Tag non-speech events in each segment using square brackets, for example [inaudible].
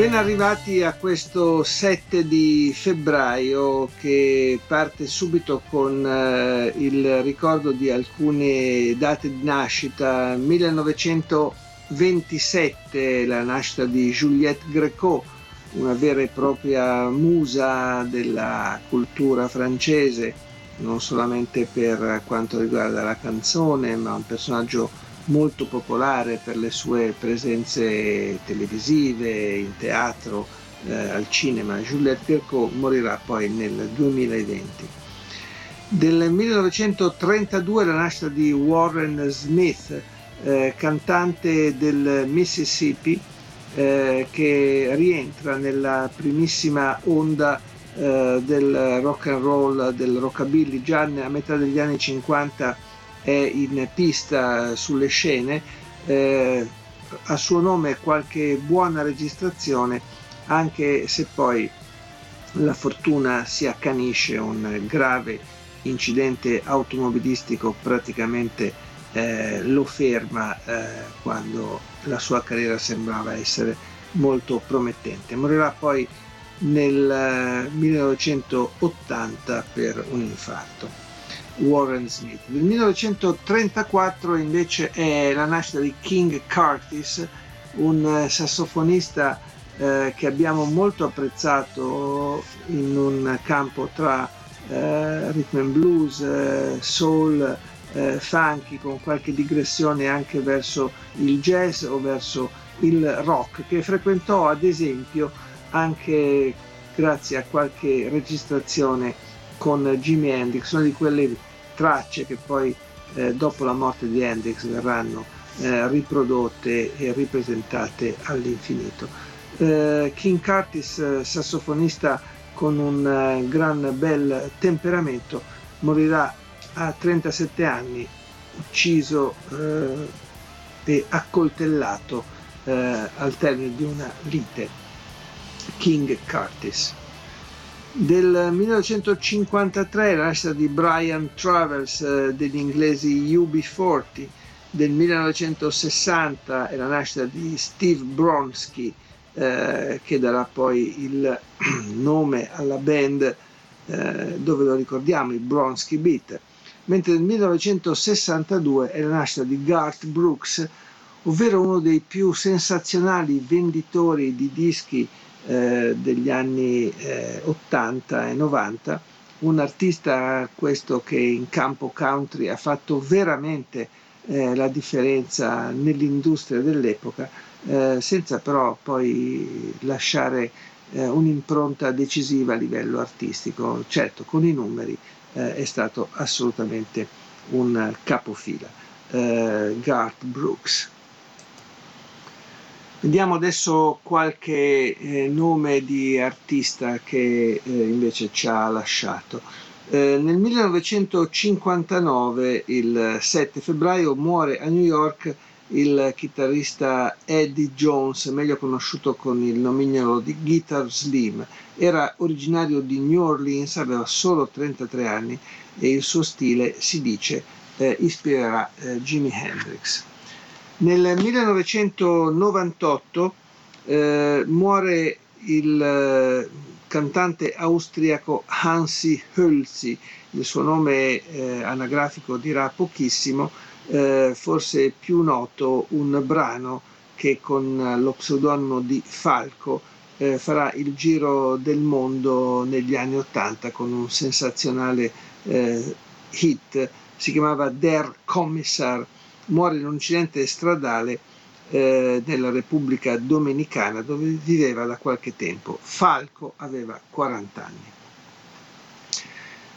Ben arrivati a questo 7 di febbraio che parte subito con eh, il ricordo di alcune date di nascita. 1927 la nascita di Juliette Greco, una vera e propria musa della cultura francese, non solamente per quanto riguarda la canzone, ma un personaggio molto popolare per le sue presenze televisive, in teatro, eh, al cinema. Juliette Pirco morirà poi nel 2020. Del 1932 la nascita di Warren Smith, eh, cantante del Mississippi, eh, che rientra nella primissima onda eh, del rock and roll, del rockabilly, già a metà degli anni 50 è in pista sulle scene, eh, a suo nome qualche buona registrazione, anche se poi la fortuna si accanisce, un grave incidente automobilistico praticamente eh, lo ferma eh, quando la sua carriera sembrava essere molto promettente. Morirà poi nel 1980 eh, per un infarto. Warren Smith. Nel 1934 invece è la nascita di King Curtis, un eh, sassofonista eh, che abbiamo molto apprezzato in un campo tra eh, rhythm and blues, eh, soul, eh, funky, con qualche digressione anche verso il jazz o verso il rock, che frequentò ad esempio anche grazie a qualche registrazione con Jimi Hendrix, una di quelle tracce che poi eh, dopo la morte di Hendrix verranno eh, riprodotte e ripresentate all'infinito. Eh, King Curtis, eh, sassofonista con un eh, gran bel temperamento, morirà a 37 anni, ucciso eh, e accoltellato al termine di una lite. King Curtis. Del 1953 la nascita di Brian Travers eh, degli inglesi UB40, del 1960 è la nascita di Steve Bronsky eh, che darà poi il [clears throat] nome alla band eh, dove lo ricordiamo, i Bronsky Beat, mentre nel 1962 è la nascita di Garth Brooks, ovvero uno dei più sensazionali venditori di dischi eh, degli anni eh, 80 e 90, un artista questo che in campo country ha fatto veramente eh, la differenza nell'industria dell'epoca, eh, senza però poi lasciare eh, un'impronta decisiva a livello artistico. Certo, con i numeri è stato assolutamente un capofila. Garth Brooks. Vediamo adesso qualche eh, nome di artista che eh, invece ci ha lasciato. Eh, nel 1959, il 7 febbraio, muore a New York il chitarrista Eddie Jones, meglio conosciuto con il nomignolo di Guitar Slim. Era originario di New Orleans, aveva solo 33 anni e il suo stile, si dice, eh, ispirerà eh, Jimi Hendrix. Nel 1998 eh, muore il eh, cantante austriaco Hansi Hölzi, il suo nome eh, anagrafico dirà pochissimo, eh, forse più noto un brano che con lo pseudonimo di Falco eh, farà il giro del mondo negli anni Ottanta con un sensazionale eh, hit, si chiamava Der Kommissar muore in un incidente stradale eh, nella Repubblica Dominicana dove viveva da qualche tempo. Falco aveva 40 anni.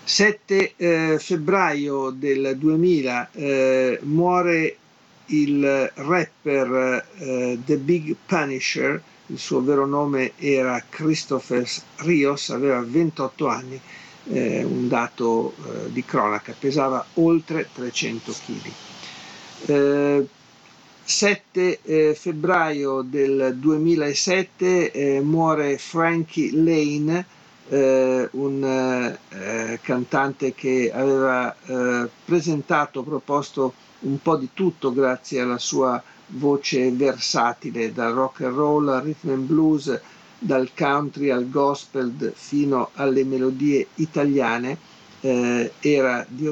7 eh, febbraio del 2000 eh, muore il rapper eh, The Big Punisher, il suo vero nome era Christopher Rios, aveva 28 anni, eh, un dato eh, di cronaca, pesava oltre 300 kg. 7 eh, febbraio del 2007 eh, muore Frankie Lane, eh, un eh, cantante che aveva eh, presentato, proposto un po' di tutto grazie alla sua voce versatile, dal rock and roll al rhythm and blues, dal country al gospel fino alle melodie italiane, eh, era di,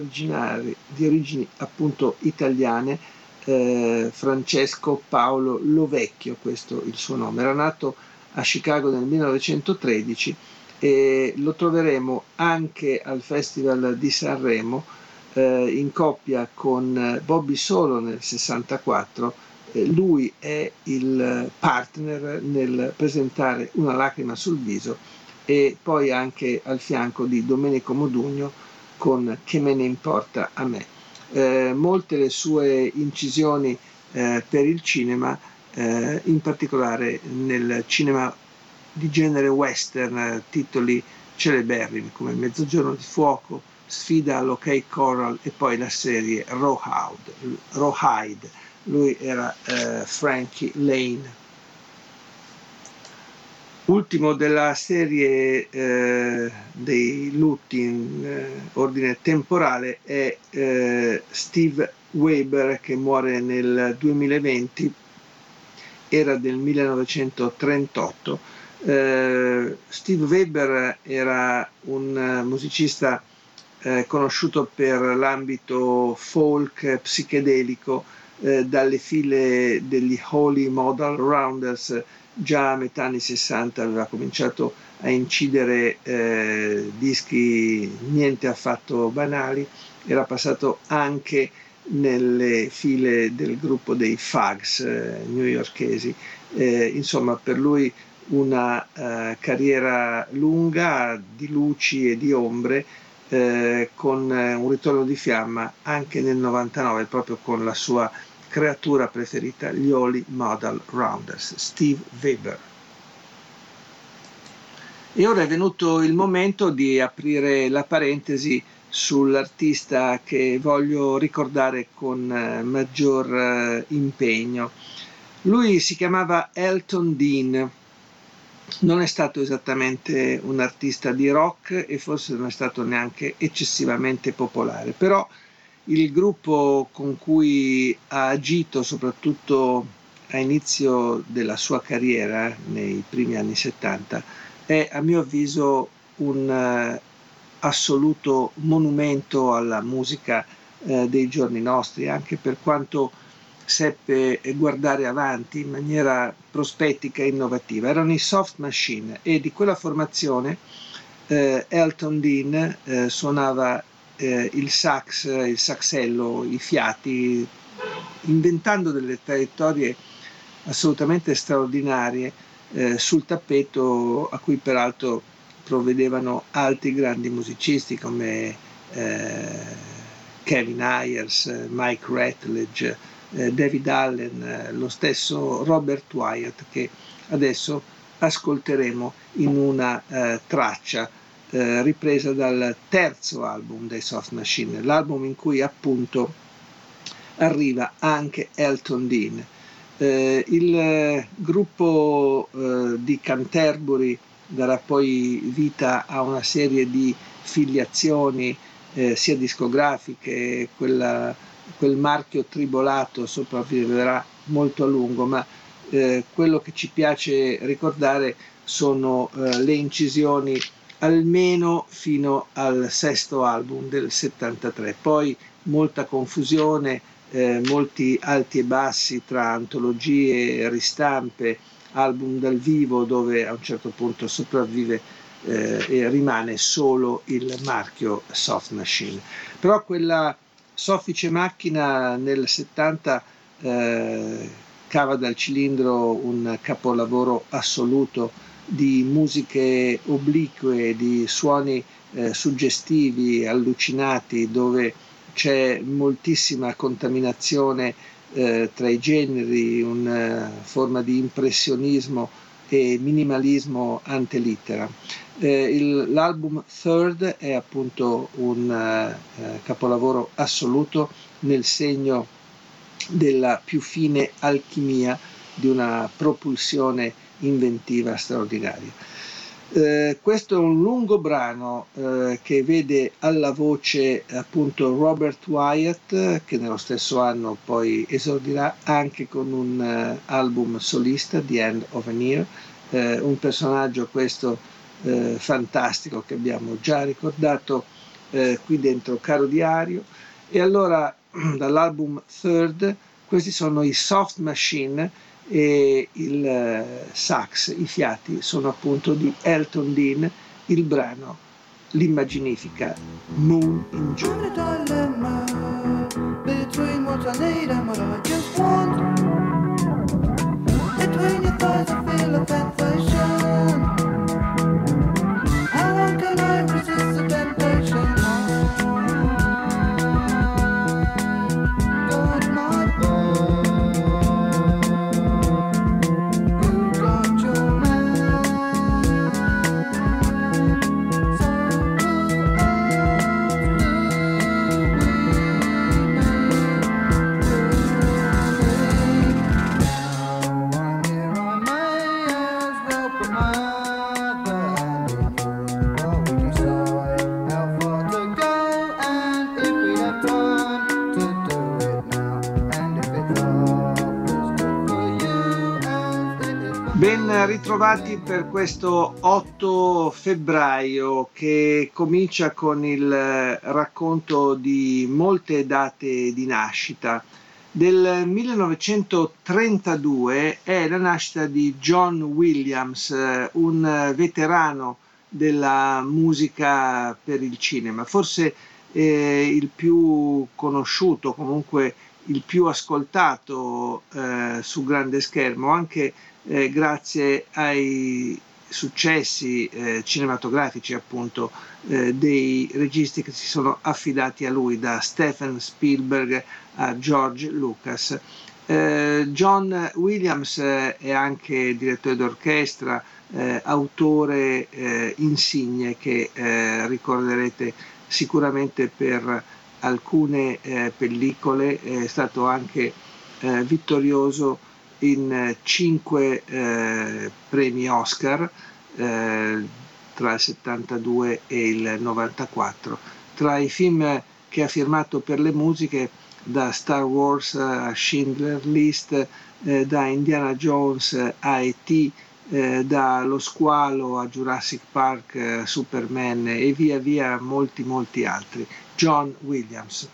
di origini appunto italiane eh, Francesco Paolo Lovecchio, questo il suo nome. Era nato a Chicago nel 1913 e lo troveremo anche al Festival di Sanremo eh, in coppia con Bobby Solo nel 64. Eh, lui è il partner nel presentare Una lacrima sul viso e poi anche al fianco di Domenico Modugno con Che me ne importa a me eh, molte le sue incisioni eh, per il cinema, eh, in particolare nel cinema di genere western, titoli celeberrimi come Mezzogiorno di fuoco, Sfida all'Ok Coral e poi la serie Rawhide. Lui era eh, Frankie Lane ultimo della serie eh, dei lutti in eh, ordine temporale è eh, Steve Weber che muore nel 2020, era del 1938. Eh, Steve Weber era un musicista eh, conosciuto per l'ambito folk psichedelico eh, dalle file degli Holy Model Rounders già a metà anni 60 aveva cominciato a incidere eh, dischi niente affatto banali, era passato anche nelle file del gruppo dei Fags eh, newyorkesi. Eh, insomma, per lui una eh, carriera lunga di luci e di ombre eh, con eh, un ritorno di fiamma anche nel 99 proprio con la sua creatura preferita, gli Holy Model Rounders, Steve Weber. E ora è venuto il momento di aprire la parentesi sull'artista che voglio ricordare con eh, maggior eh, impegno. Lui si chiamava Elton Dean, non è stato esattamente un artista di rock e forse non è stato neanche eccessivamente popolare, però il gruppo con cui ha agito soprattutto a inizio della sua carriera, nei primi anni 70, è a mio avviso un uh, assoluto monumento alla musica uh, dei giorni nostri, anche per quanto seppe guardare avanti in maniera prospettica e innovativa. Erano i soft machine e di quella formazione uh, Elton Dean suonava eh, il sax, il saxello, i fiati, inventando delle traiettorie assolutamente straordinarie eh, sul tappeto a cui peraltro provvedevano altri grandi musicisti come eh, Kevin Ayers, Mike Ratledge, eh, David Allen, eh, lo stesso Robert Wyatt che adesso ascolteremo in una eh, traccia eh, ripresa dal terzo album dei Soft Machine, l'album in cui appunto arriva anche Elton Dean. Eh, il eh, gruppo eh, di Canterbury darà poi vita a una serie di filiazioni eh, sia discografiche, quella, quel marchio tribolato sopravviverà molto a lungo, ma eh, quello che ci piace ricordare sono le incisioni almeno fino al sesto album del 73. Poi molta confusione, eh, molti alti e bassi tra antologie, ristampe, album dal vivo dove a un certo punto sopravvive eh, e rimane solo il marchio Soft Machine. Però quella soffice macchina nel 70 eh, cava dal cilindro un capolavoro assoluto di musiche oblique, di suoni eh, suggestivi, allucinati, dove c'è moltissima contaminazione eh, tra i generi, una forma di impressionismo e minimalismo ante litteram. Eh, il, l'album Third è appunto un eh, capolavoro assoluto nel segno della più fine alchimia di una propulsione inventiva straordinaria. Eh, questo è un lungo brano eh, che vede alla voce appunto Robert Wyatt che nello stesso anno poi esordirà anche con un uh, album solista The End of an Year eh, un personaggio questo eh, fantastico che abbiamo già ricordato eh, qui dentro Caro Diario e allora [clears throat] dall'album Third questi sono i Soft Machine e il eh, sax, i fiati sono appunto di Elton Dean, il brano l'immaginifica Moon in June. Ritrovati per questo 8 febbraio che comincia con il racconto di molte date di nascita. Del 1932 è la nascita di John Williams, un veterano della musica per il cinema, forse eh, il più conosciuto, comunque il più ascoltato eh, su grande schermo, anche eh, grazie ai successi eh, cinematografici appunto eh, dei registi che si sono affidati a lui da Stephen Spielberg a George Lucas. Eh, John Williams eh, è anche direttore d'orchestra, autore insigne che ricorderete sicuramente per alcune pellicole, è stato anche vittorioso in cinque eh, premi Oscar eh, tra il 72 e il 94. Tra i film che ha firmato per le musiche da Star Wars a Schindler List, eh, da Indiana Jones a E.T., eh, da Lo Squalo a Jurassic Park, eh, Superman e via via molti molti altri. John Williams.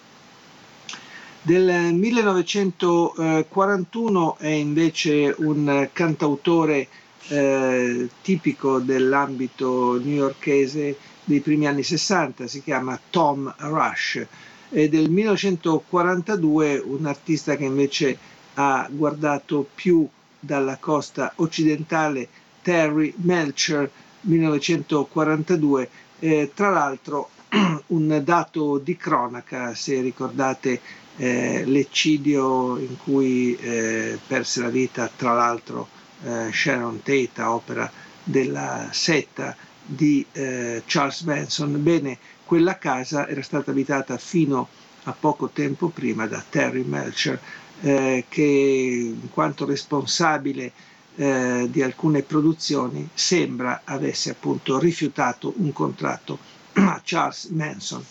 Del 1941 è invece un cantautore eh, tipico dell'ambito newyorkese dei primi anni 60, si chiama Tom Rush. E del 1942 un artista che invece ha guardato più dalla costa occidentale, Terry Melcher, 1942. Eh, tra l'altro [clears throat] un dato di cronaca, se ricordate eh, l'eccidio in cui eh, perse la vita tra l'altro eh, Sharon Tate, opera della setta di eh, Charles Manson. Bene, quella casa era stata abitata fino a poco tempo prima da Terry Melcher, eh, che in quanto responsabile eh, di alcune produzioni sembra avesse appunto rifiutato un contratto [clears throat] a Charles Manson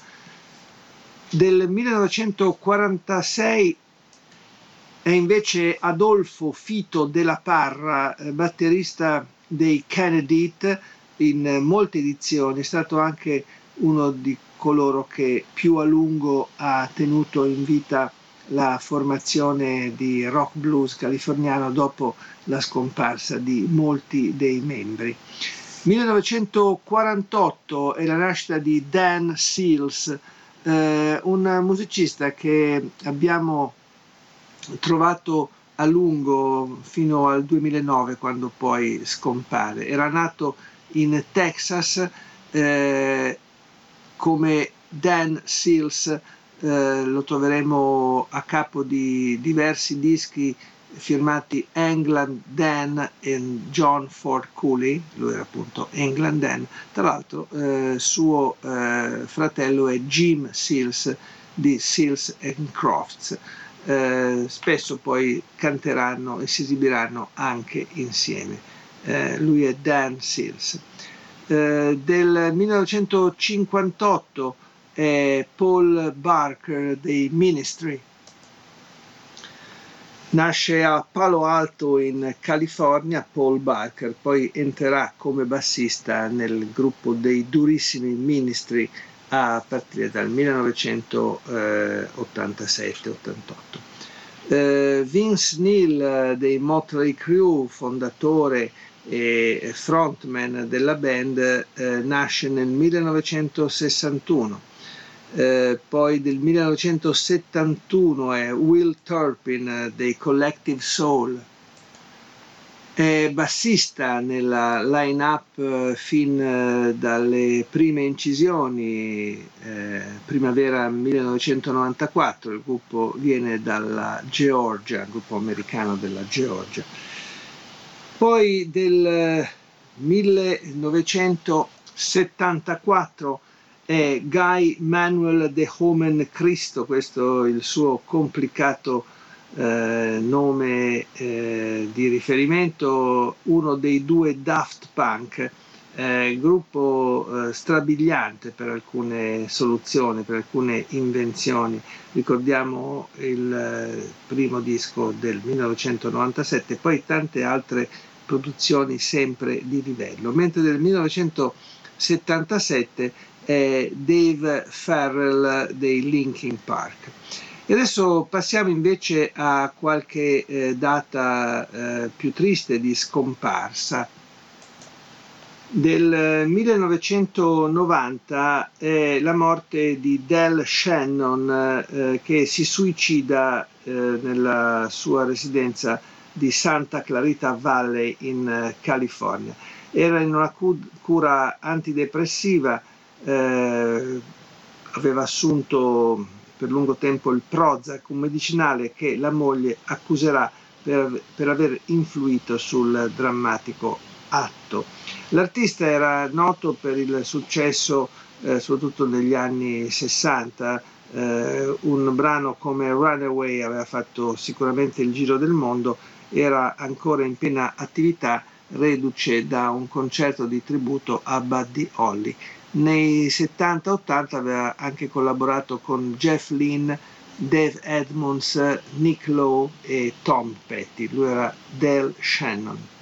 del 1946 è invece Adolfo Fito della Parra, eh, batterista dei Kennedy in molte edizioni, è stato anche uno di coloro che più a lungo ha tenuto in vita la formazione di rock blues californiano dopo la scomparsa di molti dei membri. 1948 è la nascita di Dan Seals, eh, un musicista che abbiamo trovato a lungo fino al 2009 quando poi scompare. Era nato in Texas eh, come Dan Seals, eh, lo troveremo a capo di diversi dischi firmati England Dan e John Ford Cooley, lui era appunto England Dan, tra l'altro eh, suo eh, fratello è Jim Seals di Seals Crofts. Eh, spesso poi canteranno e si esibiranno anche insieme. Eh, lui è Dan Seals. Eh, del 1958 è Paul Barker dei Ministry, Nasce a Palo Alto in California Paul Barker, poi entrerà come bassista nel gruppo dei durissimi Ministry a partire dal 1987-88. Eh, Vince Neil eh, dei Motley Crue, fondatore e frontman della band, eh, nasce nel 1961 eh, poi del 1971 è Will Turpin eh, dei Collective Soul, è bassista nella line-up eh, fin dalle prime incisioni, eh, primavera 1994, il gruppo viene dalla Georgia, il gruppo americano della Georgia. Poi del 1974 è Guy Manuel de Homen Cristo, questo è il suo complicato eh, nome eh, di riferimento, uno dei due Daft Punk, eh, gruppo strabiliante per alcune soluzioni, per alcune invenzioni. Ricordiamo il eh, primo disco del 1997, poi tante altre produzioni sempre di livello, mentre nel 1977 eh, Dave Farrell dei Linkin Park. E adesso passiamo invece a qualche eh, data eh, più triste di scomparsa. Del 1990 è la morte di Del Shannon eh, che si suicida eh, nella sua residenza di Santa Clarita Valley in eh, California. Era in una cura antidepressiva eh, aveva assunto per lungo tempo il Prozac, un medicinale che la moglie accuserà per, per aver influito sul drammatico atto. L'artista era noto per il successo eh, soprattutto negli anni 60, eh, un brano come Runaway aveva fatto sicuramente il giro del mondo, era ancora in piena attività, reduce da un concerto di tributo a Buddy Holly. Nei 70-80 aveva anche collaborato con Jeff Lynn, Dave Edmonds, Nick Lowe e Tom Petty. Lui era Del Shannon.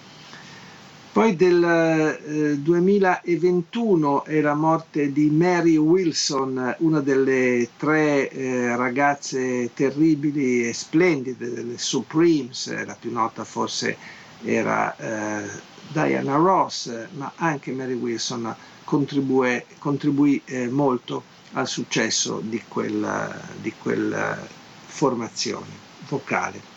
Poi del eh, 2021 è la morte di Mary Wilson, una delle tre eh, ragazze terribili e splendide delle Supremes, la più nota forse era eh, Diana Ross, ma anche Mary Wilson contribuì, eh, molto al successo di quella, di quella formazione vocale.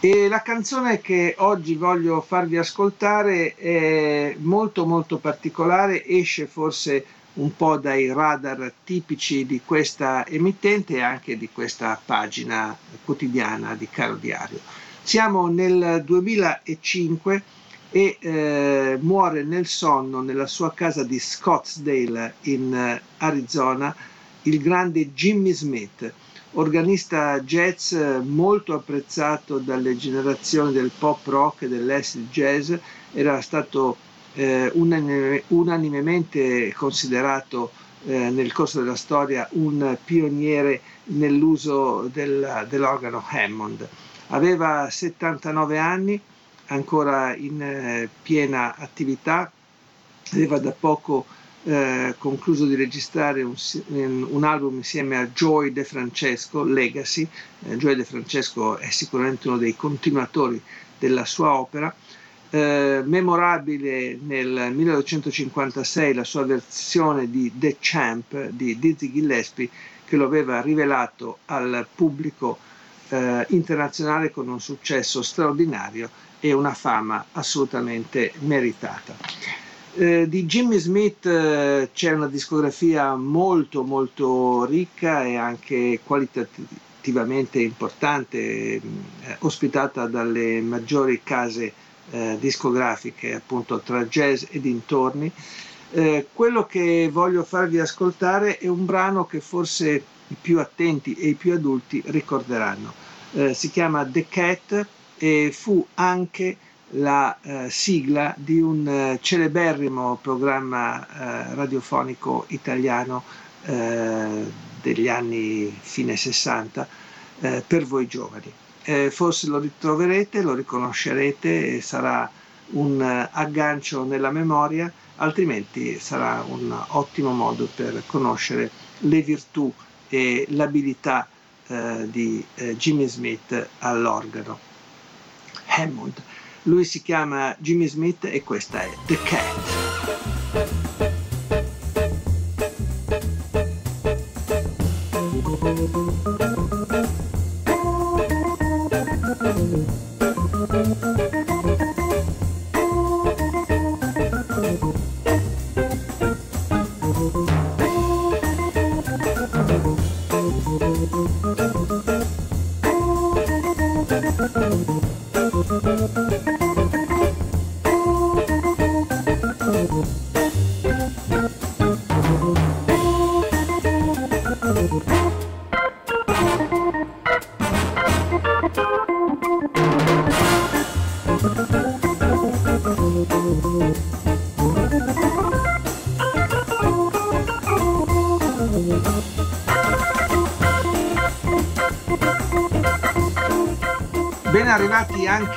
E la canzone che oggi voglio farvi ascoltare è molto molto particolare, esce forse un po' dai radar tipici di questa emittente e anche di questa pagina quotidiana di Caro Diario. Siamo nel 2005 e eh, muore nel sonno nella sua casa di Scottsdale in eh, Arizona il grande Jimmy Smith, organista jazz molto apprezzato dalle generazioni del pop rock e dell'acid jazz, era stato eh, unanime, unanimemente considerato eh, nel corso della storia un pioniere nell'uso del, dell'organo Hammond. Aveva 79 anni, ancora in eh, piena attività, aveva da poco eh, concluso di registrare un, un, album insieme a Joy De Francesco, Legacy. Eh, Joy De Francesco è sicuramente uno dei continuatori della sua opera. Eh, memorabile nel 1956 la sua versione di The Champ di Dizzy Gillespie che lo aveva rivelato al pubblico eh, internazionale con un successo straordinario e una fama assolutamente meritata. Eh, di Jimmy Smith eh, c'è una discografia molto molto ricca e anche qualitativ- attivamente importante, eh, ospitata dalle maggiori case eh, discografiche appunto tra jazz e dintorni. Eh, quello che voglio farvi ascoltare è un brano che forse i più attenti e i più adulti ricorderanno. Eh, si chiama The Cat e fu anche la eh, sigla di un eh, celeberrimo programma eh, radiofonico italiano eh, degli anni fine 60 eh, per voi giovani. Forse lo ritroverete, lo riconoscerete e sarà un aggancio nella memoria, altrimenti sarà un ottimo modo per conoscere le virtù e l'abilità di Jimmy Smith all'organo. Hammond. Lui si chiama Jimmy Smith e questa è The Cat.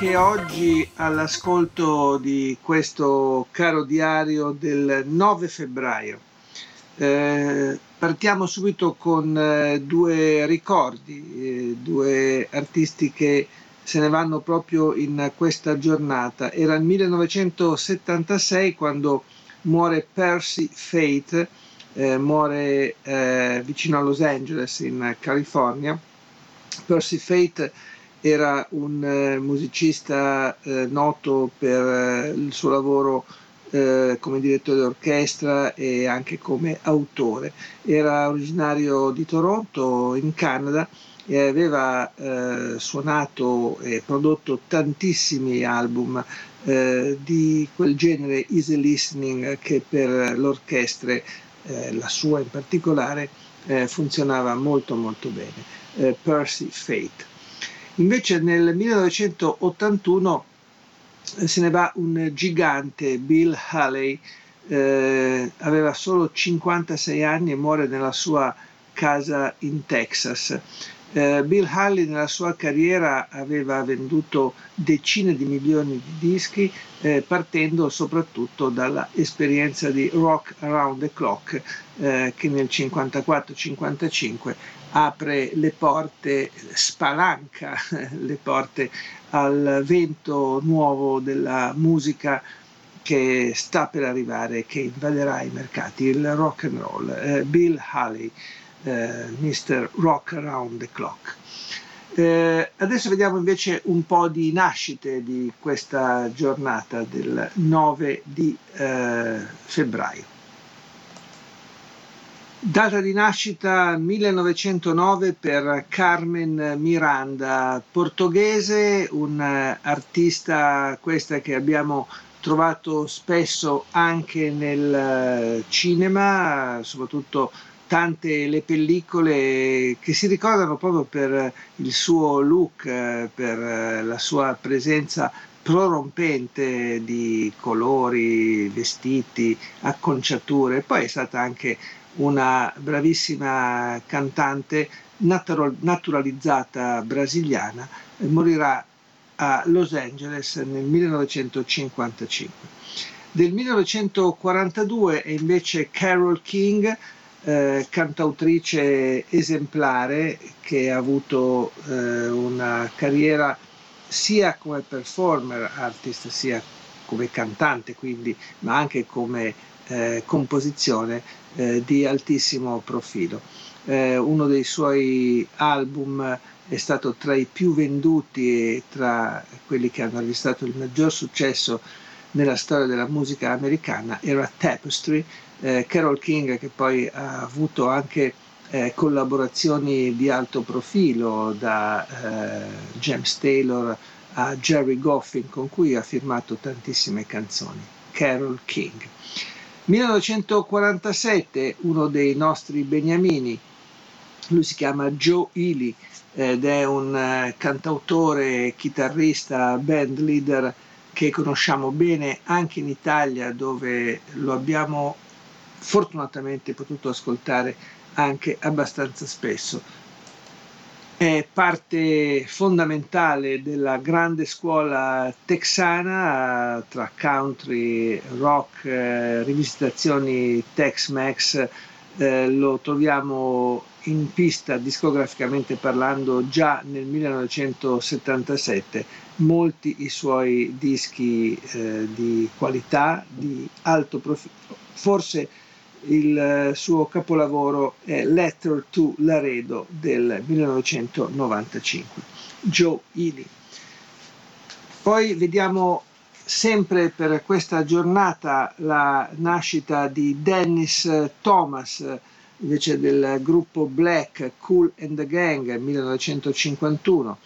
Anche oggi all'ascolto di questo caro diario del 9 febbraio. Eh, partiamo subito con eh, due ricordi, eh, due artisti che se ne vanno proprio in questa giornata. Era il 1976 quando muore Percy Fate, eh, muore vicino a Los Angeles in California. Percy Fate era un eh, musicista eh, noto per eh, il suo lavoro eh, come direttore d'orchestra e anche come autore. Era originario di Toronto, in Canada, e aveva eh, suonato e prodotto tantissimi album eh, di quel genere easy listening che per l'orchestra, la sua in particolare, funzionava molto molto bene. Percy Fate. Invece nel 1981 eh, se ne va un gigante, Bill Haley, eh, aveva solo 56 anni e muore nella sua casa in Texas. Eh, Bill Haley nella sua carriera aveva venduto decine di milioni di dischi eh, partendo soprattutto dall'esperienza di Rock Around the Clock eh, che nel 54-55 apre le porte, spalanca [laughs] le porte al vento nuovo della musica che sta per arrivare, che invaderà i mercati, il rock and roll. Eh, Bill Haley, Mr. Rock Around the Clock. Eh, adesso vediamo invece un po' di nascite di questa giornata del 9 di eh, febbraio. Data di nascita 1909 per Carmen Miranda, portoghese, un'artista questa che abbiamo trovato spesso anche nel cinema, soprattutto tante le pellicole che si ricordano proprio per il suo look, per la sua presenza prorompente di colori, vestiti, acconciature. Poi è stata anche una bravissima cantante natural, naturalizzata brasiliana, morirà a Los Angeles nel 1955. Del 1942 è invece Carol King, eh, cantautrice esemplare che ha avuto eh, una carriera sia come performer artist, sia come cantante, quindi, ma anche come eh, composizione eh, di altissimo profilo. Eh, uno dei suoi album è stato tra i più venduti e tra quelli che hanno registrato il maggior successo nella storia della musica americana era Tapestry, eh, Carol King che poi ha avuto anche eh, collaborazioni di alto profilo da eh, James Taylor a Jerry Goffin con cui ha firmato tantissime canzoni, Carol King. 1947, uno dei nostri beniamini, lui si chiama Joe Ely ed è un eh, cantautore, chitarrista, band leader che conosciamo bene anche in Italia dove lo abbiamo fortunatamente potuto ascoltare anche abbastanza spesso. È parte fondamentale della grande scuola texana tra country, rock, eh, rivisitazioni Tex-Mex. Eh, lo troviamo in pista discograficamente parlando già nel 1977 molti i suoi dischi eh, di qualità, di alto profilo, forse il eh, suo capolavoro è Letter to Laredo del 1995, Joe Ely. Poi vediamo sempre per questa giornata la nascita di Dennis Thomas, invece del gruppo Black Cool and the Gang 1951.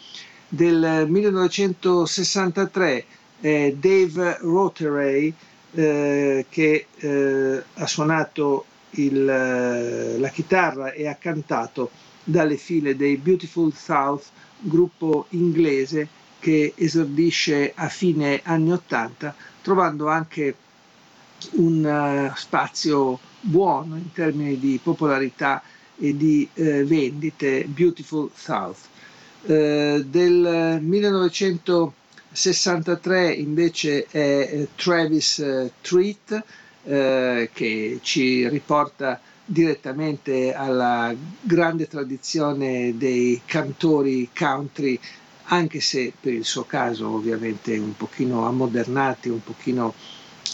Del 1963 eh, Dave Rotheray eh, che eh, ha suonato il, eh, la chitarra e ha cantato dalle file dei Beautiful South, gruppo inglese che esordisce a fine anni 80, trovando anche un uh, spazio buono in termini di popolarità e di uh, vendite, Beautiful South. Uh, del 1900 63 invece è eh, Travis eh, Treat eh, che ci riporta direttamente alla grande tradizione dei cantori country anche se per il suo caso ovviamente un pochino ammodernati, un pochino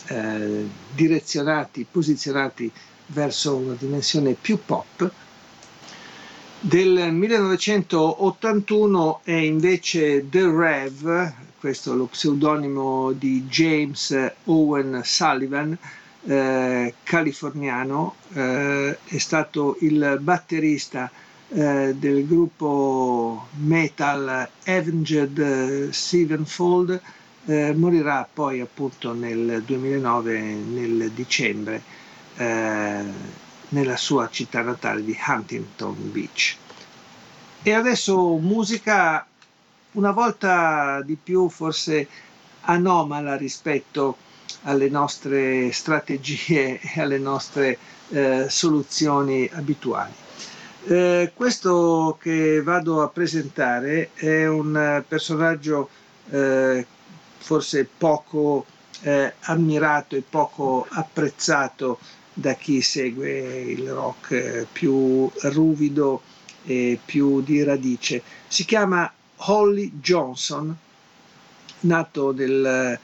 eh, direzionati, posizionati verso una dimensione più pop. Del 1981 è invece The Rev, questo è lo pseudonimo di James Owen Sullivan, eh, californiano, eh, è stato il batterista eh, del gruppo metal Avenged Sevenfold, eh, morirà poi appunto nel 2009, nel dicembre, eh, nella sua città natale di Huntington Beach. E adesso musica una volta di più forse anomala rispetto alle nostre strategie e alle nostre eh, soluzioni abituali. Eh, questo che vado a presentare è un personaggio eh, forse poco eh, ammirato e poco apprezzato da chi segue il rock eh, più ruvido e più di radice. Si chiama Holly Johnson, nato nel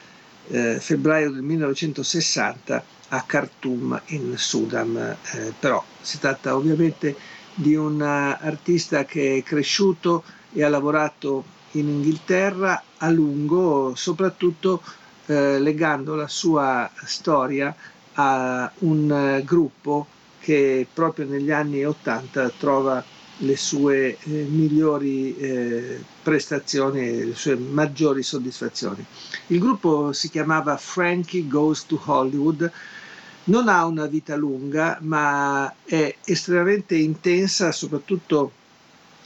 eh, febbraio del 1960 a Khartoum in Sudan, eh, però si tratta ovviamente di un artista che è cresciuto e ha lavorato in Inghilterra a lungo, soprattutto eh, legando la sua storia a un gruppo che proprio negli anni 80 trova le sue eh, migliori eh, prestazioni e le sue maggiori soddisfazioni. Il gruppo si chiamava Frankie Goes to Hollywood, non ha una vita lunga ma è estremamente intensa soprattutto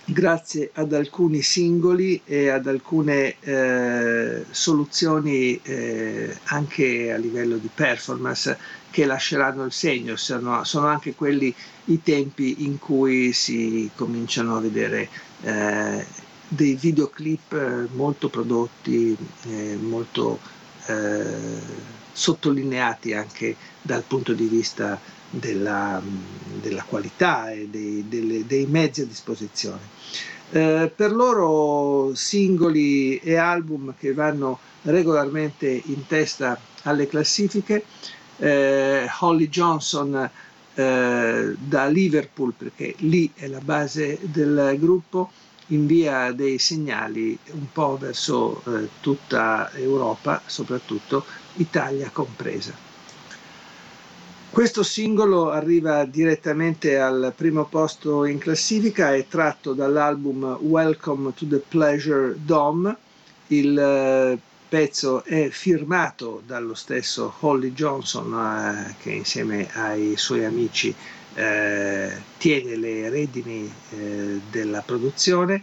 grazie ad alcuni singoli e ad alcune eh, soluzioni eh, anche a livello di performance che lasceranno il segno, sono, sono, anche quelli i tempi in cui si cominciano a vedere eh, dei videoclip eh, molto prodotti, eh, molto eh, sottolineati anche dal punto di vista della, della qualità e dei, delle, dei, mezzi a disposizione. Eh, per loro singoli e album che vanno regolarmente in testa alle classifiche, eh, Holly Johnson eh, da Liverpool, perché lì è la base del gruppo, invia dei segnali un po' verso eh, tutta Europa, soprattutto Italia compresa. Questo singolo arriva direttamente al primo posto in classifica, è tratto dall'album Welcome to the Pleasure Dome. Il eh, pezzo è firmato dallo stesso Holly Johnson eh, che insieme ai suoi amici eh, tiene le redini eh, della produzione.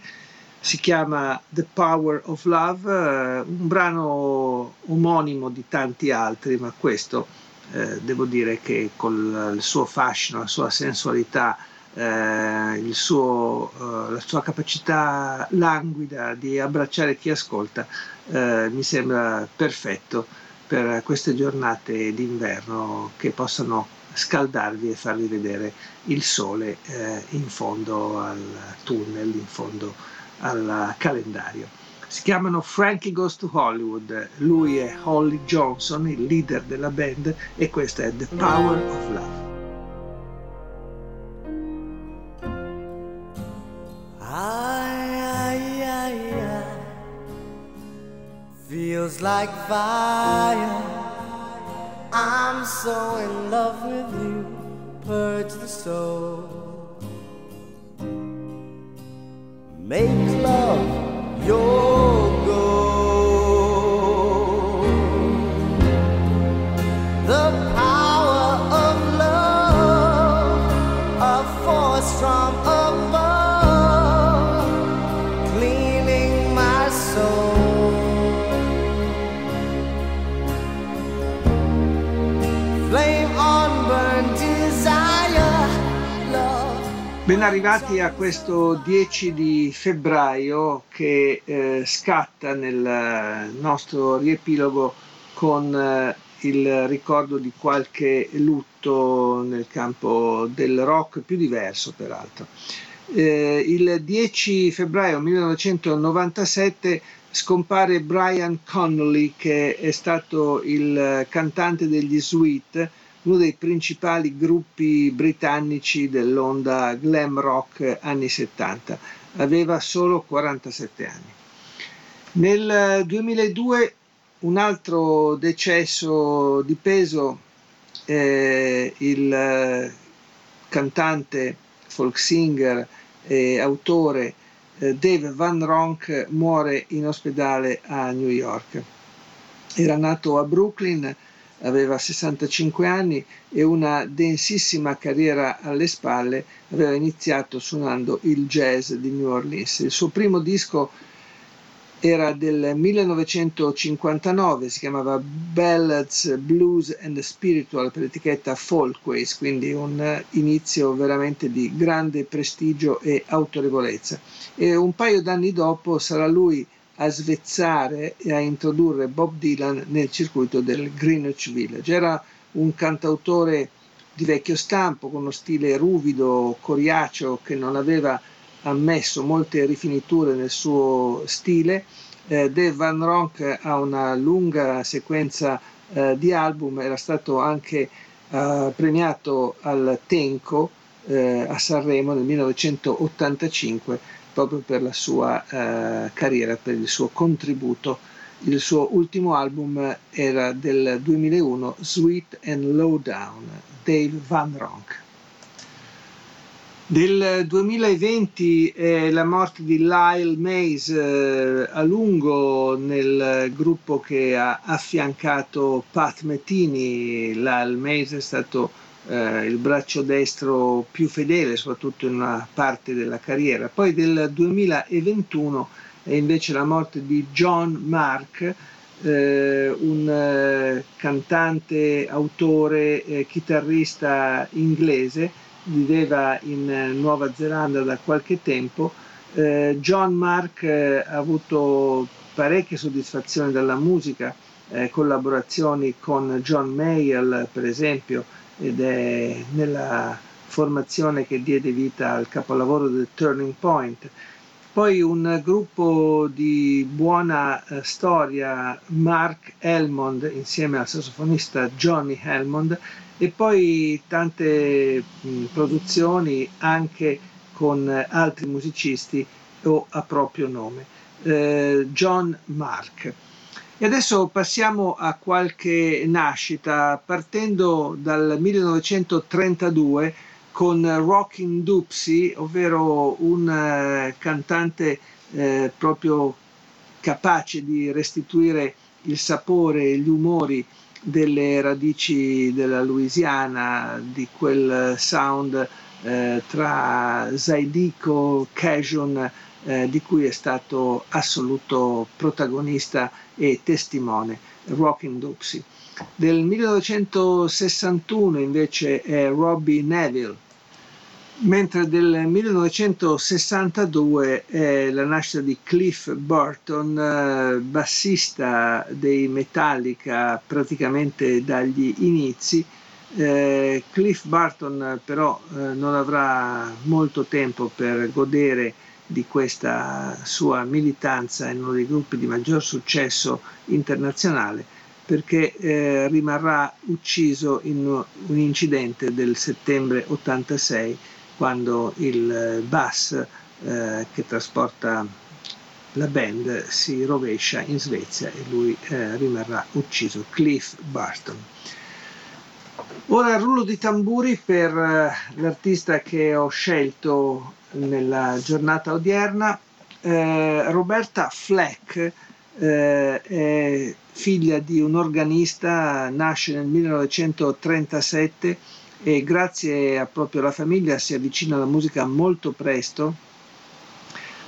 Si chiama The Power of Love, eh, un brano omonimo di tanti altri, ma questo eh, devo dire che con il suo fascino, la sua sensualità, eh, suo, eh, la sua capacità languida di abbracciare chi ascolta, eh, mi sembra perfetto per queste giornate d'inverno che possano scaldarvi e farvi vedere il sole eh, in fondo al tunnel, in fondo al calendario. Si chiamano Frankie Goes to Hollywood, lui è Holly Johnson, il leader della band e questa è The Power of Love. feels like fire. I'm so in love with you, purge the soul. Make love your arrivati a questo 10 di febbraio che eh, scatta nel nostro riepilogo con eh, il ricordo di qualche lutto nel campo del rock, più diverso peraltro. Eh, il 10 febbraio 1997 scompare Brian Connolly che è stato il cantante degli Sweet uno dei principali gruppi britannici dell'onda glam rock anni 70. Aveva solo 47 anni. Nel 2002 un altro decesso di peso, eh, il cantante, folk singer e autore eh, Dave Van Ronk muore in ospedale a New York. Era nato a Brooklyn aveva 65 anni e una densissima carriera alle spalle, aveva iniziato suonando il jazz di New Orleans. Il suo primo disco era del 1959, si chiamava Ballads, Blues and Spiritual per l'etichetta Folkways, quindi un inizio veramente di grande prestigio e autorevolezza. E un paio d'anni dopo sarà lui a svezzare e a introdurre Bob Dylan nel circuito del Greenwich Village. Era un cantautore di vecchio stampo, con uno stile ruvido, coriaceo, che non aveva ammesso molte rifiniture nel suo stile. Eh, Dave Van Ronk ha una lunga sequenza eh, di album, era stato anche eh, premiato al Tenco eh, a Sanremo nel 1985 proprio per la sua eh, carriera, per il suo contributo. Il suo ultimo album era del 2001, Sweet and Lowdown, Dave Van Ronk. Del 2020 è la morte di Lyle Mays eh, a lungo nel gruppo che ha affiancato Pat Mettini. Lyle Mays è stato eh, il braccio destro più fedele, soprattutto in una parte della carriera. Poi del 2021 è invece la morte di John Mark, eh, un eh, cantante, autore, eh, chitarrista inglese, viveva in Nuova Zelanda da qualche tempo. Eh, John Mark eh, ha avuto parecchie soddisfazioni dalla musica, collaborazioni con John Mayer per esempio, ed è nella formazione che diede vita al capolavoro del Turning Point. Poi un gruppo di buona eh, storia, Mark Elmond insieme al sassofonista Johnny Elmond e poi tante produzioni anche con altri musicisti o a proprio nome. Eh, John Mark. E adesso passiamo a qualche nascita, partendo dal 1932 con Rockin' Dupsy, ovvero un eh, cantante eh, proprio capace di restituire il sapore e gli umori delle radici della Louisiana, di quel sound eh, tra Zydeco, Cajun, eh, di cui è stato assoluto protagonista e testimone, Rockin' Dupsy. Del 1961 invece è Robbie Neville, mentre del 1962 è la nascita di Cliff Burton, eh, bassista dei Metallica praticamente dagli inizi. Eh, Cliff Burton però eh, non avrà molto tempo per godere di questa sua militanza in uno dei gruppi di maggior successo internazionale perché eh, rimarrà ucciso in un incidente del settembre 86 quando il bus eh, che trasporta la band si rovescia in Svezia e lui eh, rimarrà ucciso, Cliff Barton. Ora rullo di tamburi per eh, l'artista che ho scelto nella giornata odierna, eh, Roberta Fleck eh, è figlia di un organista, nasce nel 1937 e grazie a proprio alla famiglia si avvicina alla musica molto presto,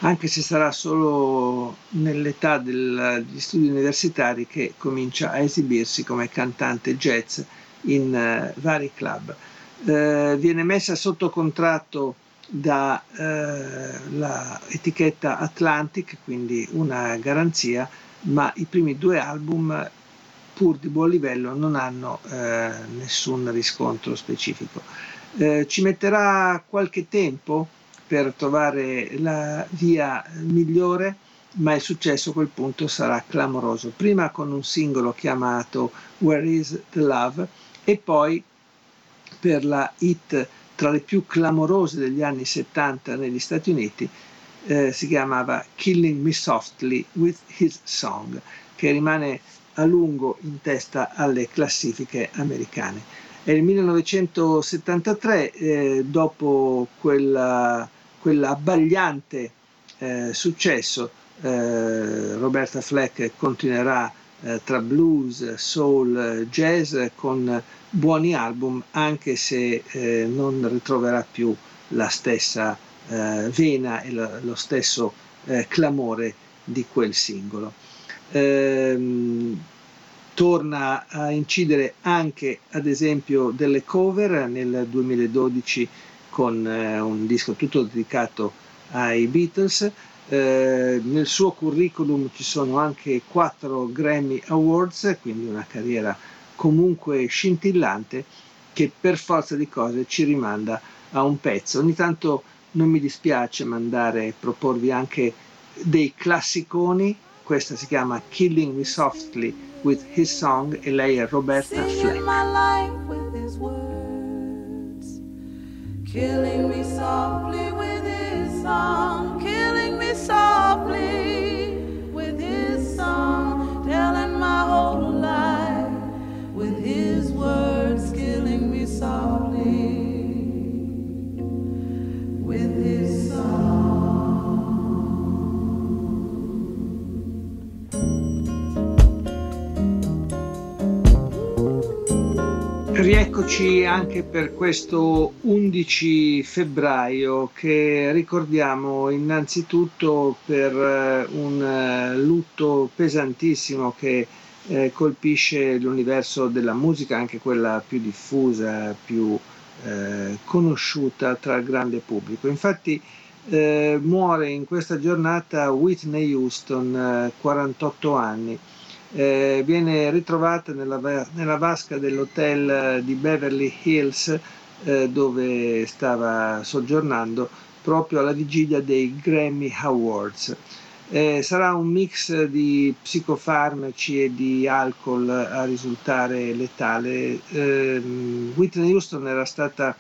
anche se sarà solo nell'età degli studi universitari che comincia a esibirsi come cantante jazz in uh, vari club. Uh, viene messa sotto contratto dalla eh, etichetta Atlantic, quindi una garanzia, ma i primi due album pur di buon livello non hanno nessun riscontro specifico. Ci metterà qualche tempo per trovare la via migliore, ma il successo a quel punto sarà clamoroso. Prima con un singolo chiamato Where is the Love e poi per la hit tra le più clamorose degli anni 70 negli Stati Uniti, eh, si chiamava Killing Me Softly with His Song, che rimane a lungo in testa alle classifiche americane. È il 1973, eh, dopo quella, quell'abbagliante eh, successo, eh, Roberta Fleck continuerà eh, tra blues, soul, jazz con buoni album, anche se eh, non ritroverà più la stessa eh, vena e lo, lo stesso clamore di quel singolo ehm, torna a incidere anche ad esempio delle cover nel 2012 con eh, un disco tutto dedicato ai Beatles. Eh, nel suo curriculum ci sono anche quattro Grammy Awards, quindi una carriera comunque scintillante che per forza di cose ci rimanda a un pezzo. Ogni tanto non mi dispiace mandare, proporvi anche dei classiconi questa si chiama Killing Me Softly with His Song e lei è Roberta Fleck. Killing me softly Rieccoci anche per questo 11 febbraio che ricordiamo innanzitutto per eh, un eh, lutto pesantissimo che eh, colpisce l'universo della musica, anche quella più diffusa, più conosciuta tra il grande pubblico. Infatti muore in questa giornata Whitney Houston, 48 anni eh, viene ritrovata nella, nella, vasca dell'hotel di Beverly Hills eh, dove stava soggiornando proprio alla vigilia dei Grammy Awards. Eh, sarà un mix di psicofarmaci e di alcol a risultare letale. Eh, Whitney Houston era stata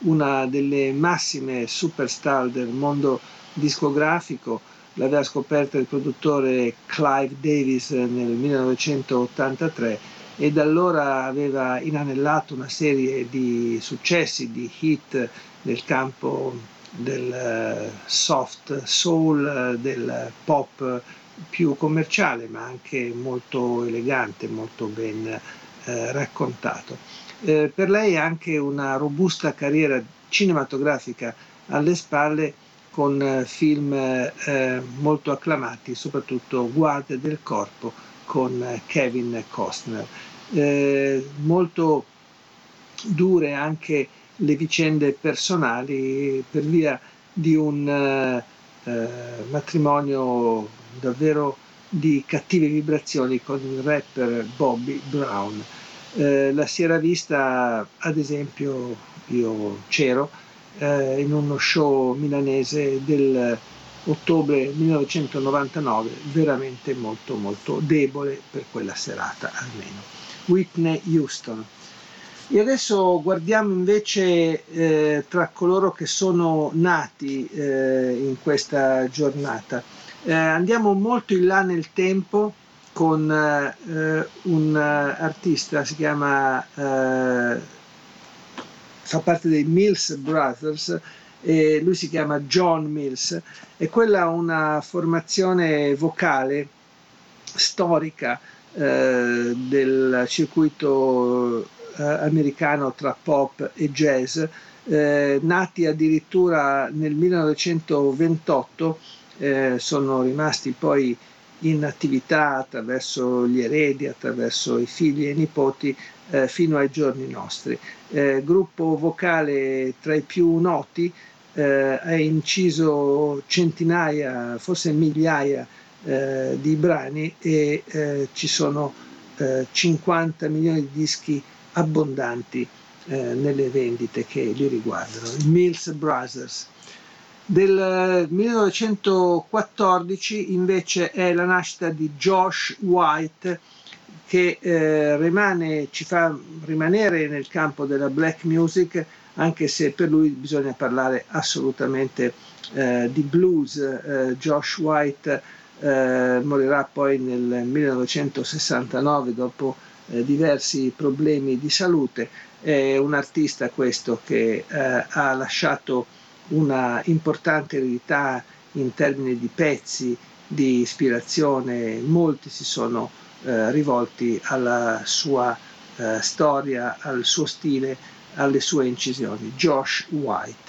una delle massime superstar del mondo discografico, l'aveva scoperta il produttore Clive Davis nel 1983 e da allora aveva inanellato una serie di successi, di hit nel campo del eh, soft soul, del pop più commerciale ma anche molto elegante, molto ben eh, raccontato. Eh, per lei anche una robusta carriera cinematografica alle spalle con eh, film eh, molto acclamati, soprattutto Guardie del corpo con eh, Kevin Costner. Eh, molto dure anche le vicende personali per via di un eh, eh, matrimonio davvero di cattive vibrazioni con il rapper Bobby Brown. La si era vista, ad esempio, io c'ero, eh, in uno show milanese del ottobre 1999, veramente molto molto debole per quella serata almeno. Whitney Houston. E adesso guardiamo invece eh, tra coloro che sono nati eh, in questa giornata. Eh, andiamo molto in là nel tempo con eh, un artista, si chiama, eh, fa parte dei Mills Brothers, e lui si chiama John Mills e quella una formazione vocale storica eh, del circuito eh, americano tra pop e jazz, eh, nati addirittura nel 1928, eh, sono rimasti poi in attività attraverso gli eredi, attraverso i figli e i nipoti eh, fino ai giorni nostri. Eh, gruppo vocale tra i più noti, eh, ha inciso centinaia, forse migliaia eh, di brani e eh, ci sono 50 milioni di dischi abbondanti eh, nelle vendite che li riguardano. Mills Brothers. Del 1914 invece è la nascita di Josh White che eh, rimane, ci fa rimanere nel campo della black music anche se per lui bisogna parlare assolutamente eh, di blues. Eh, Josh White eh, morirà poi nel 1969 dopo eh, diversi problemi di salute. È un artista questo che eh, ha lasciato una importante eredità in termini di pezzi, di ispirazione, molti si sono eh, rivolti alla sua eh, storia, al suo stile, alle sue incisioni. Josh White.